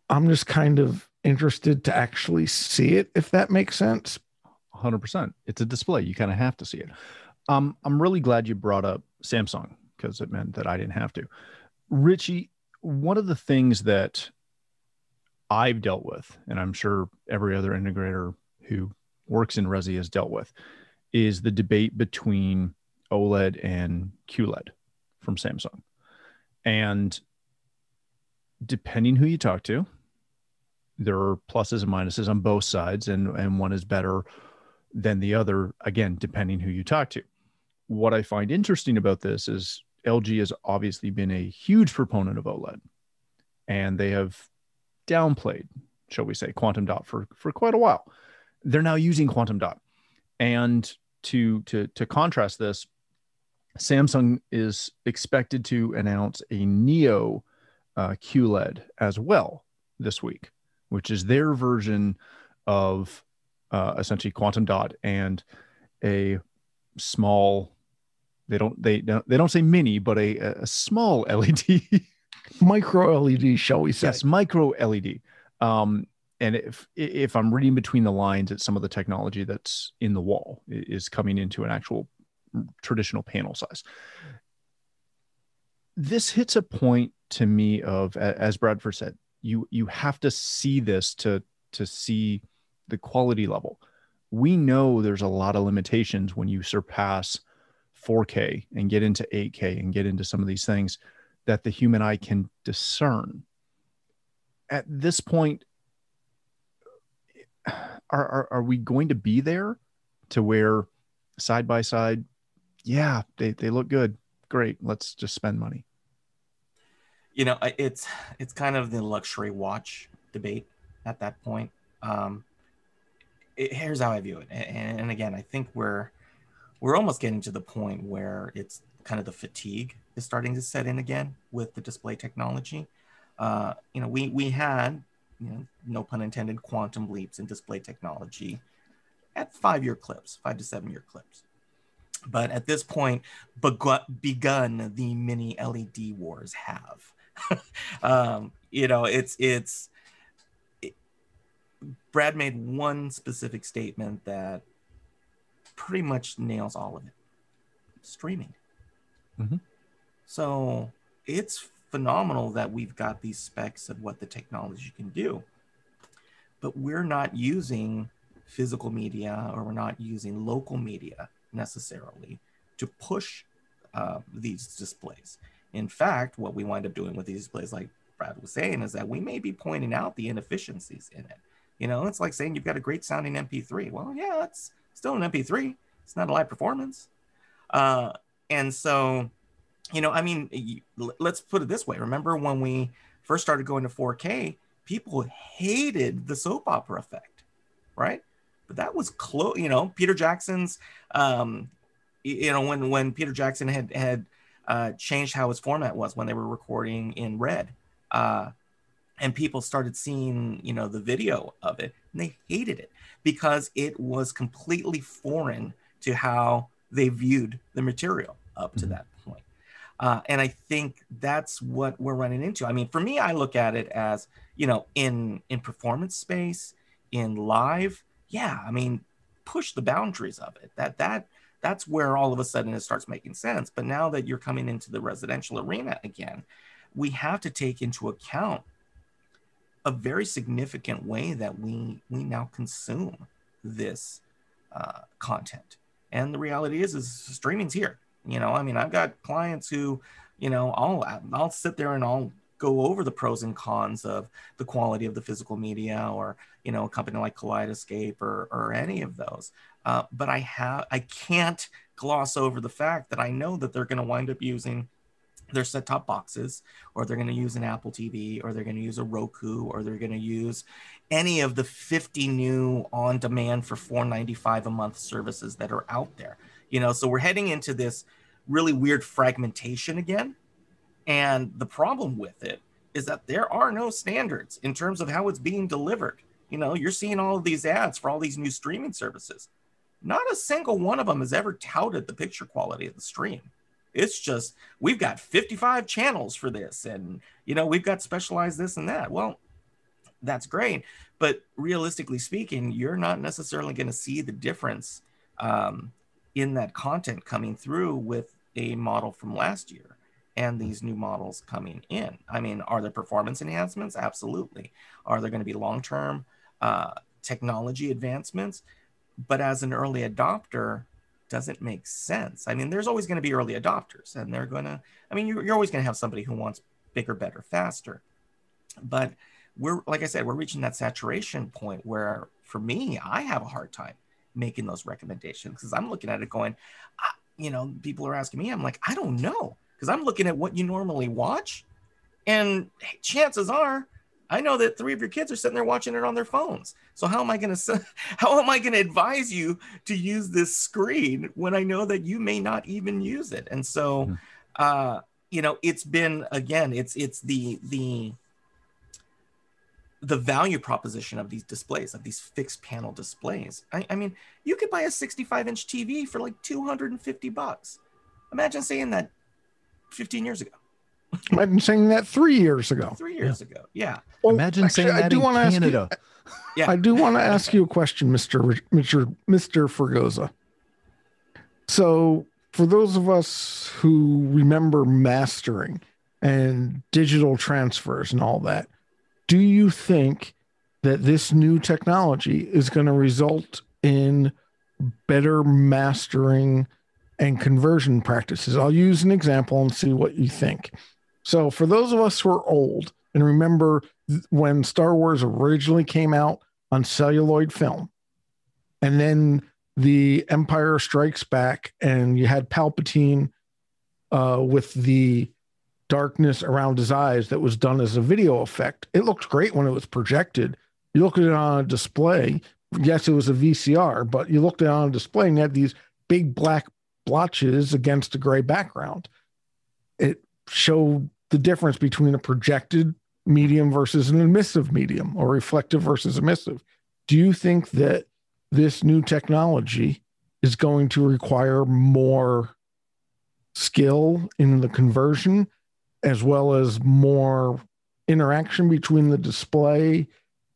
I'm just kind of interested to actually see it, if that makes sense. 100%. It's a display. You kind of have to see it. Um, I'm really glad you brought up Samsung because it meant that I didn't have to. Richie, one of the things that I've dealt with, and I'm sure every other integrator who works in Resi has dealt with, is the debate between OLED and QLED from Samsung. And depending who you talk to, there are pluses and minuses on both sides, and, and one is better than the other, again, depending who you talk to. What I find interesting about this is LG has obviously been a huge proponent of OLED, and they have downplayed, shall we say, quantum dot for, for quite a while. They're now using quantum dot. And to to to contrast this, Samsung is expected to announce a Neo uh, QLED as well this week, which is their version of uh, essentially quantum dot and a small. They don't they don't they don't say mini, but a a small LED, micro LED, shall we say? Yes, micro LED. Um, and if if I'm reading between the lines, it's some of the technology that's in the wall is coming into an actual traditional panel size. This hits a point to me of, as Bradford said, you you have to see this to to see the quality level. We know there's a lot of limitations when you surpass 4K and get into 8K and get into some of these things that the human eye can discern. At this point, are, are, are we going to be there to where side by side, yeah, they, they look good. Great. Let's just spend money. You know, it's it's kind of the luxury watch debate at that point. Um, it, here's how I view it, and, and again, I think we're we're almost getting to the point where it's kind of the fatigue is starting to set in again with the display technology. Uh, you know, we we had you know, no pun intended, quantum leaps in display technology at five year clips, five to seven year clips. But at this point, begun the mini LED wars have. um, you know, it's, it's, it, Brad made one specific statement that pretty much nails all of it streaming. Mm-hmm. So it's phenomenal that we've got these specs of what the technology can do. But we're not using physical media or we're not using local media necessarily to push uh, these displays. In fact, what we wind up doing with these displays, like Brad was saying, is that we may be pointing out the inefficiencies in it. You know, it's like saying you've got a great sounding MP3. Well, yeah, it's still an MP3. It's not a live performance. Uh, and so you know, I mean, let's put it this way. Remember when we first started going to 4K, people hated the soap opera effect, right? But that was close, you know, Peter Jackson's, um, you know, when, when Peter Jackson had, had uh, changed how his format was when they were recording in red, uh, and people started seeing, you know, the video of it and they hated it because it was completely foreign to how they viewed the material up to mm-hmm. that point. Uh, and I think that's what we're running into. I mean, for me, I look at it as, you know, in in performance space, in live, yeah, I mean, push the boundaries of it. That that that's where all of a sudden it starts making sense. But now that you're coming into the residential arena again, we have to take into account a very significant way that we we now consume this uh, content. And the reality is, is streaming's here. You know, I mean, I've got clients who, you know, I'll I'll sit there and I'll go over the pros and cons of the quality of the physical media or you know a company like Kaleidescape or, or any of those. Uh, but i have i can't gloss over the fact that i know that they're going to wind up using their set top boxes or they're going to use an apple tv or they're going to use a roku or they're going to use any of the 50 new on demand for 495 a month services that are out there. You know so we're heading into this really weird fragmentation again and the problem with it is that there are no standards in terms of how it's being delivered. You know you're seeing all of these ads for all these new streaming services. Not a single one of them has ever touted the picture quality of the stream. It's just we've got 55 channels for this and you know we've got specialized this and that. Well that's great. But realistically speaking, you're not necessarily going to see the difference um, in that content coming through with a model from last year and these new models coming in. I mean, are there performance enhancements? Absolutely. Are there going to be long term uh, technology advancements? But as an early adopter, doesn't make sense. I mean, there's always going to be early adopters, and they're going to, I mean, you're, you're always going to have somebody who wants bigger, better, faster. But we're, like I said, we're reaching that saturation point where for me, I have a hard time making those recommendations because I'm looking at it going, you know, people are asking me, I'm like, I don't know because I'm looking at what you normally watch. And chances are, I know that three of your kids are sitting there watching it on their phones. So how am I going to how am I going to advise you to use this screen when I know that you may not even use it? And so, mm-hmm. uh, you know, it's been again, it's it's the the the value proposition of these displays, of these fixed panel displays. I, I mean, you could buy a 65 inch TV for like 250 bucks. Imagine saying that 15 years ago. Imagine saying that three years ago. Three years yeah. ago. Yeah. Well, Imagine actually, saying that I do in Canada. You, yeah. I do want to ask you a question, Mr. Mr. Mr. Fregosa. So, for those of us who remember mastering and digital transfers and all that, do you think that this new technology is going to result in better mastering and conversion practices? I'll use an example and see what you think. So, for those of us who are old and remember when Star Wars originally came out on celluloid film, and then the Empire Strikes Back, and you had Palpatine uh, with the darkness around his eyes that was done as a video effect. It looked great when it was projected. You look at it on a display. Yes, it was a VCR, but you looked at it on a display and you had these big black blotches against a gray background. It showed the difference between a projected medium versus an emissive medium or reflective versus emissive. Do you think that this new technology is going to require more skill in the conversion as well as more interaction between the display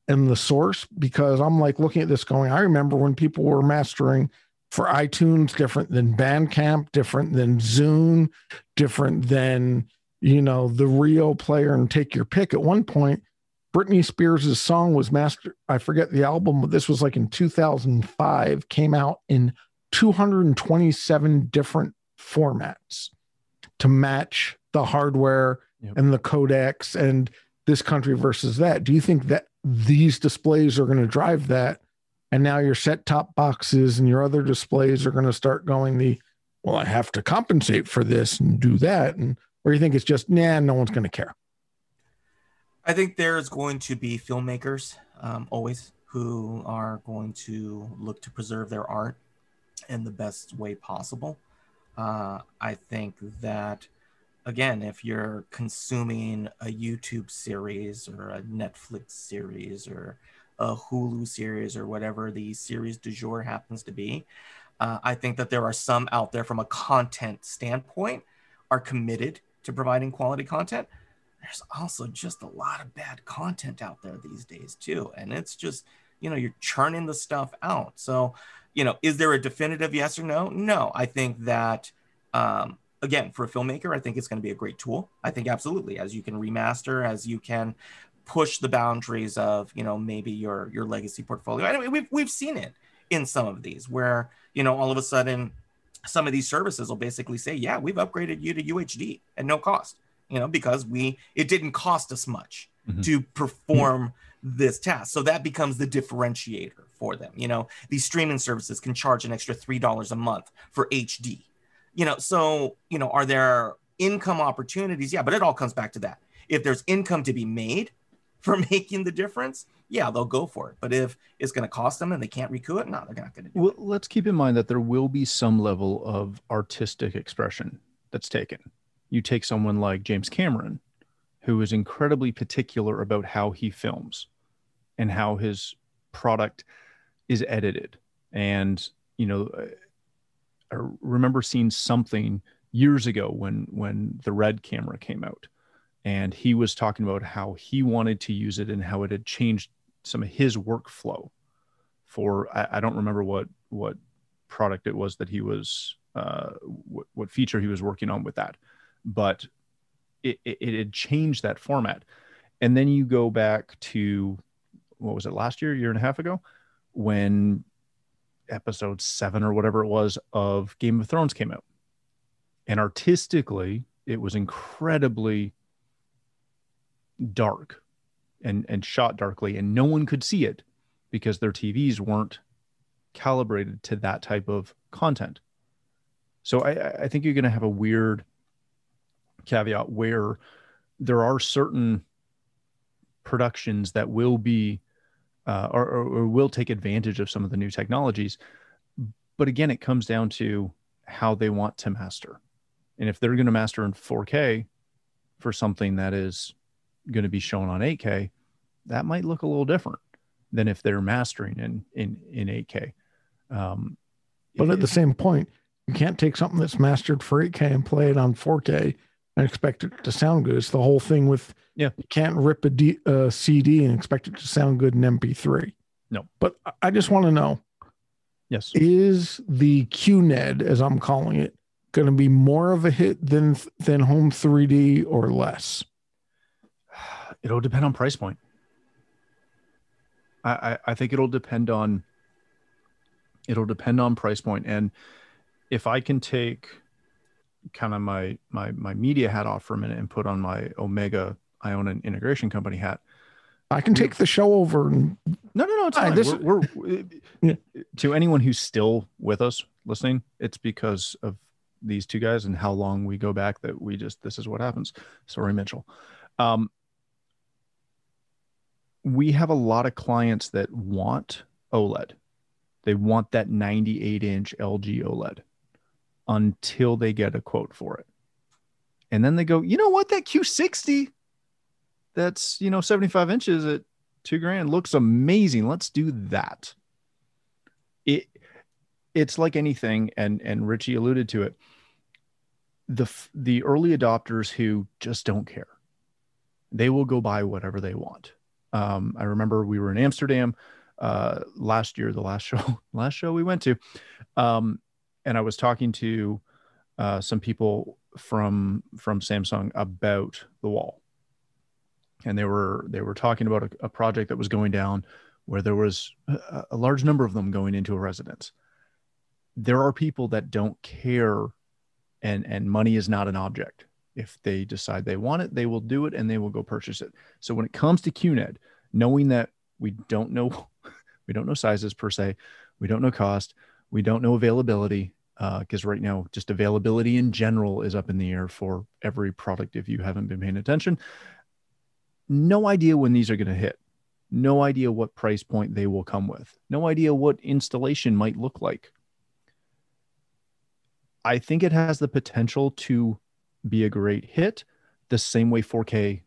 and the source because I'm like looking at this going, I remember when people were mastering for iTunes different than Bandcamp, different than Zune, different than, you know, the Rio player and take your pick. At one point, Britney Spears' song was master. I forget the album, but this was like in 2005, came out in 227 different formats to match the hardware yep. and the codecs and this country versus that. Do you think that these displays are going to drive that? And now your set top boxes and your other displays are going to start going the, well, I have to compensate for this and do that. And or you think it's just, nah, no one's going to care? I think there's going to be filmmakers um, always who are going to look to preserve their art in the best way possible. Uh, I think that again, if you're consuming a YouTube series or a Netflix series or a Hulu series or whatever the series du jour happens to be, uh, I think that there are some out there from a content standpoint are committed to providing quality content. There's also just a lot of bad content out there these days too, and it's just you know you're churning the stuff out. So you know, is there a definitive yes or no? No, I think that um, again, for a filmmaker, I think it's going to be a great tool. I think absolutely, as you can remaster, as you can push the boundaries of, you know, maybe your your legacy portfolio. Anyway, we've we've seen it in some of these where, you know, all of a sudden some of these services will basically say, yeah, we've upgraded you to UHD at no cost, you know, because we it didn't cost us much mm-hmm. to perform mm-hmm. this task. So that becomes the differentiator for them. You know, these streaming services can charge an extra $3 a month for HD you know so you know are there income opportunities yeah but it all comes back to that if there's income to be made for making the difference yeah they'll go for it. But if it's going to cost them and they can't recoup it no they're not going to do it. well, it. let's keep in mind that there will be some level of artistic expression that's taken. You take someone like james cameron who is incredibly particular about how he films and how his product is edited. And you know I remember seeing something years ago when when the red camera came out and he was talking about how he wanted to use it and how it had changed some of his workflow for I, I don't remember what what product it was that he was uh, what, what feature he was working on with that, but it, it, it had changed that format. And then you go back to what was it last year, year and a half ago, when episode seven or whatever it was of Game of Thrones came out. And artistically, it was incredibly dark and, and shot darkly, and no one could see it because their TVs weren't calibrated to that type of content. So I, I think you're going to have a weird caveat where there are certain productions that will be uh, or, or, will take advantage of some of the new technologies. But again, it comes down to how they want to master. And if they're going to master in 4K for something that is going to be shown on 8K, that might look a little different than if they're mastering in in in 8K. Um, but at the same point, you can't take something that's mastered for 8K and play it on 4K and expect it to sound good. It's the whole thing with yeah. You can't rip a D, uh, CD and expect it to sound good in MP3. No. But I just want to know. Yes. Is the QNED, as I'm calling it, going to be more of a hit than than Home 3D or less? It'll depend on price point. I, I, I think it'll depend on it'll depend on price point and if I can take kind of my my my media hat off for a minute and put on my Omega I own an integration company hat. I can take the show over. And... No, no, no. It's fine. This... We're, we're yeah. to anyone who's still with us listening. It's because of these two guys and how long we go back that we just this is what happens. Sorry, Mitchell. Um, we have a lot of clients that want OLED. They want that 98 inch LG OLED until they get a quote for it. And then they go, you know what? That Q60, that's, you know, 75 inches at two grand looks amazing. Let's do that. It, it's like anything, and and Richie alluded to it. The the early adopters who just don't care, they will go buy whatever they want. Um, I remember we were in Amsterdam uh, last year, the last show, last show we went to, um, and I was talking to uh, some people from from Samsung about the wall, and they were they were talking about a, a project that was going down where there was a, a large number of them going into a residence. There are people that don't care, and and money is not an object. If they decide they want it, they will do it and they will go purchase it. So when it comes to QNED, knowing that we don't know we don't know sizes per se, we don't know cost, we don't know availability because uh, right now just availability in general is up in the air for every product if you haven't been paying attention. No idea when these are going to hit. No idea what price point they will come with. No idea what installation might look like. I think it has the potential to be a great hit the same way 4k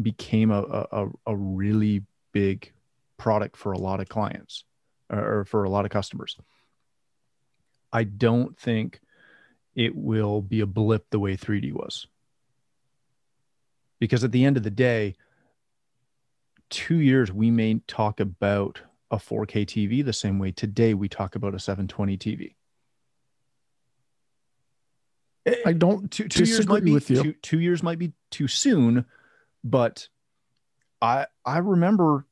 became a, a, a really big product for a lot of clients or for a lot of customers I don't think it will be a blip the way 3D was. Because at the end of the day, two years we may talk about a 4K TV the same way today we talk about a 720 TV. I don't two, two years might be with you. Two, two years might be too soon, but I I remember,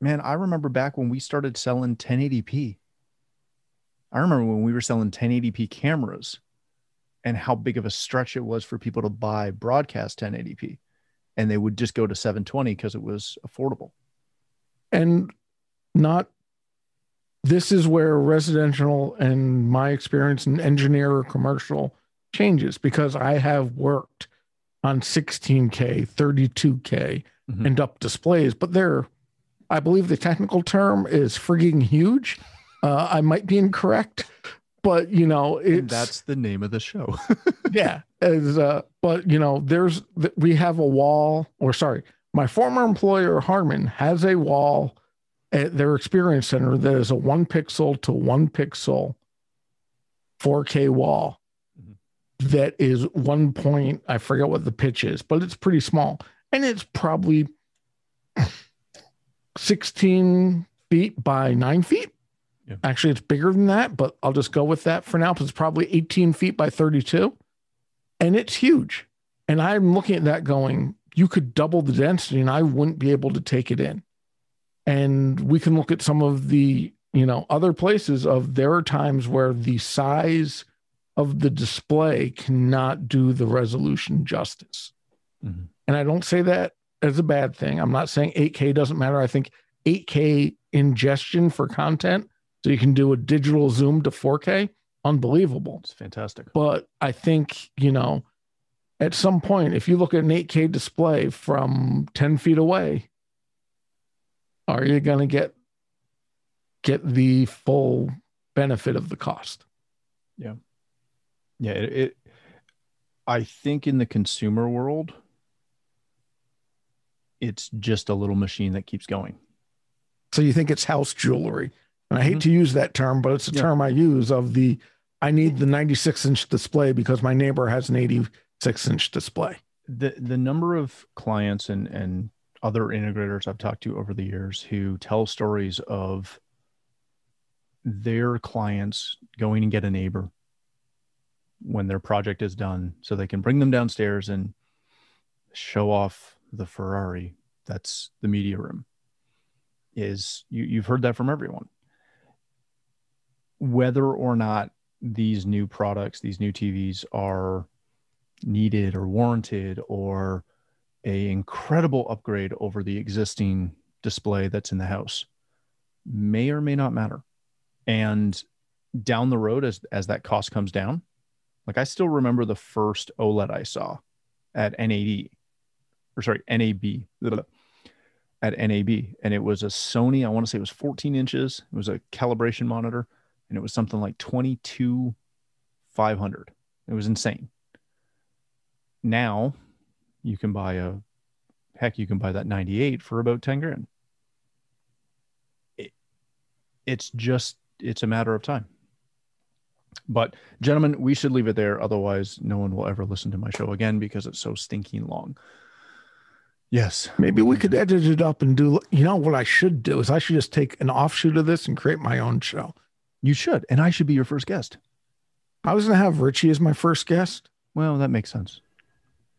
man, I remember back when we started selling 1080p I remember when we were selling 1080p cameras and how big of a stretch it was for people to buy broadcast 1080p and they would just go to 720 because it was affordable. And not this is where residential and my experience in engineer or commercial changes because I have worked on 16K, 32K, mm-hmm. and up displays, but they're, I believe the technical term is frigging huge. Uh, I might be incorrect, but you know, that's the name of the show. yeah, as uh, but you know, there's we have a wall, or sorry, my former employer Harman has a wall at their experience center that is a one pixel to one pixel 4K wall. That is one point. I forget what the pitch is, but it's pretty small, and it's probably 16 feet by nine feet. Yeah. Actually, it's bigger than that, but I'll just go with that for now. Because it's probably 18 feet by 32, and it's huge. And I'm looking at that going, you could double the density, and I wouldn't be able to take it in. And we can look at some of the, you know, other places of there are times where the size of the display cannot do the resolution justice. Mhm. And I don't say that as a bad thing. I'm not saying 8K doesn't matter. I think 8K ingestion for content, so you can do a digital zoom to 4K, unbelievable. It's fantastic. But I think, you know, at some point, if you look at an 8K display from 10 feet away, are you going to get get the full benefit of the cost? Yeah, it, it I think in the consumer world, it's just a little machine that keeps going. So you think it's house jewelry. And I hate Mhm. to use that term, but it's a Yeah. term I use of the I need the 96 inch display because my neighbor has an 86 inch display. the the number of clients and and other integrators I've talked to over the years who tell stories of their clients going and get a neighbor when their project is done so they can bring them downstairs and show off the Ferrari that's the media room. Is you you've heard that from everyone. Whether or not these new products these new TVs are needed or warranted or a incredible upgrade over the existing display that's in the house may or may not matter. And down the road as as that cost comes down like i still remember the first oled i saw at nad or sorry nab at nab and it was a sony i want to say it was 14 inches. It was a calibration monitor and it was something like 22 500 it was insane. Now you can buy a heck you can buy that 98 for about 10 grand. It, it's just it's a matter of time but gentlemen we should leave it there otherwise no one will ever listen to my show again because it's so stinking long yes Maybe we could edit it up and do, you know, what I should do is I should just take an offshoot of this and create my own show. you should and i should be your first guest I was going to have Richie as my first guest. well that makes sense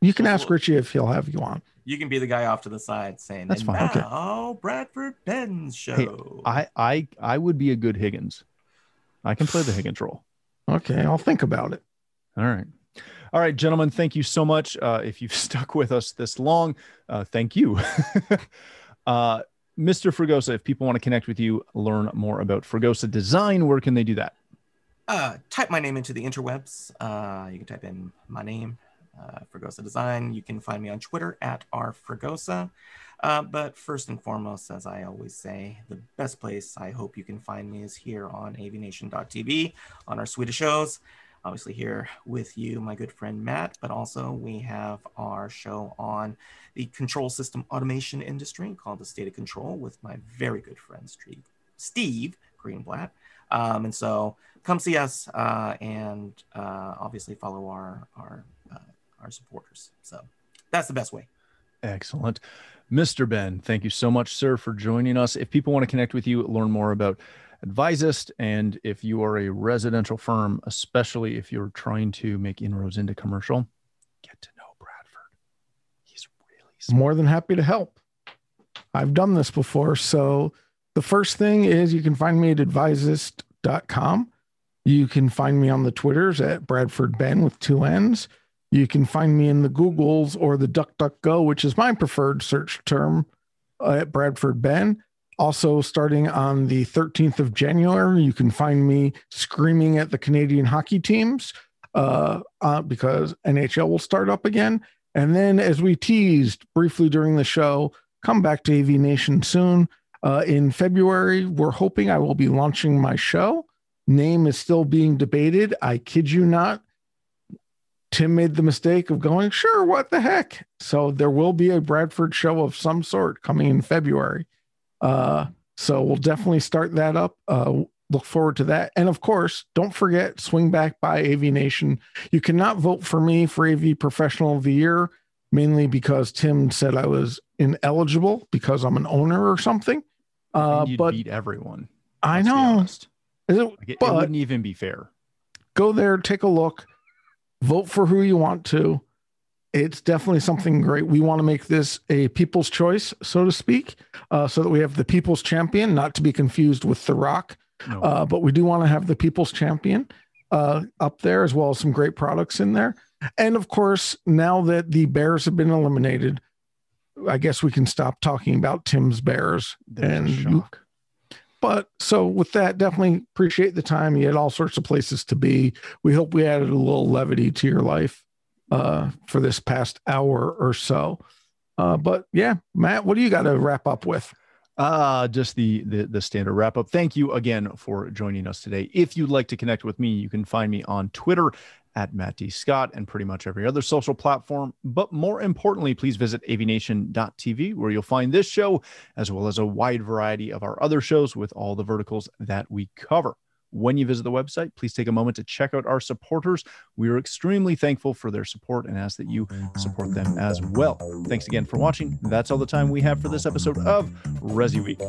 You can ask Richie if he'll have you on. You can be the guy off to the side saying, That's "And fine. Okay. Now, Bradford Benn's show. i i i would be a good higgins i can play the higgins role Okay, I'll think about it. All right. All right, gentlemen, thank you so much. Uh, if you've stuck with us this long, uh, thank you. uh, Mr. Fregosa, if people want to connect with you, learn more about Fregosa design, where can they do that? uh, type my name into the interwebs. Uh, you can type in my name, uh, Fregosa Design. You can find me on Twitter at rfregosa. Uh, but first and foremost, as I always say, the best place I hope you can find me is here on avnation.tv on our suite of shows. Obviously, here with you, my good friend Matt, but also we have our show on the control system automation industry called The State of Control with my very good friend Steve, Greenblatt. Um, and so come see us uh, and uh, obviously follow our our uh, our supporters. So that's the best way. Excellent. Mr. Benn, thank you so much, sir, for joining us. If people want to connect with you, learn more about Advisist, and if you are a residential firm, especially if you're trying to make inroads into commercial, get to know Bradford. He's really smart. More than happy to help. I've done this before. So the first thing is you can find me at advisist.com. You can find me on the Twitters at Bradford Benn with two N's. You can find me in the Googles or the DuckDuckGo, which is my preferred search term uh, at Bradford Benn. Also, starting on the 13th of January, you can find me screaming at the Canadian hockey teams uh, uh, because NHL will start up again. And then, as we teased briefly during the show, come back to AV Nation soon. Uh, in February, we're hoping I will be launching my show. Name is still being debated. I kid you not. Tim made the mistake of going, sure, what the heck? So there will be a Bradford show of some sort coming in February. Uh, so we'll definitely start that up. Uh, look forward to that. And of course, don't forget Swing Back by AV Nation. You cannot vote for me for AV Professional of the Year, mainly because Tim said I was ineligible because I'm an owner or something. Uh, but beat everyone. I know. It- Like, it, it wouldn't even be fair. go there, take a look, vote for who you want to. It's definitely something great. We want to make this a people's choice, so to speak, uh, so that we have the people's champion, not to be confused with The Rock, No. uh, but we do want to have the people's champion uh, up there as well as some great products in there. And of course, now that the Bears have been eliminated, I guess we can stop talking about Tim's Bears. There's and. But so with that, definitely appreciate the time. You had all sorts of places to be. We hope we added a little levity to your life uh, for this past hour or so. Uh, but yeah, Matt, what do you got to wrap up with? Uh, just the, the the standard wrap up. Thank you again for joining us today. If you'd like to connect with me, you can find me on Twitter at Matt D. Scott and pretty much every other social platform. But more importantly, please visit avnation.tv where you'll find this show as well as a wide variety of our other shows with all the verticals that we cover. When you visit the website, please take a moment to check out our supporters. We are extremely thankful for their support and ask that you support them as well. Thanks again for watching. That's all the time we have for this episode of Resi Week.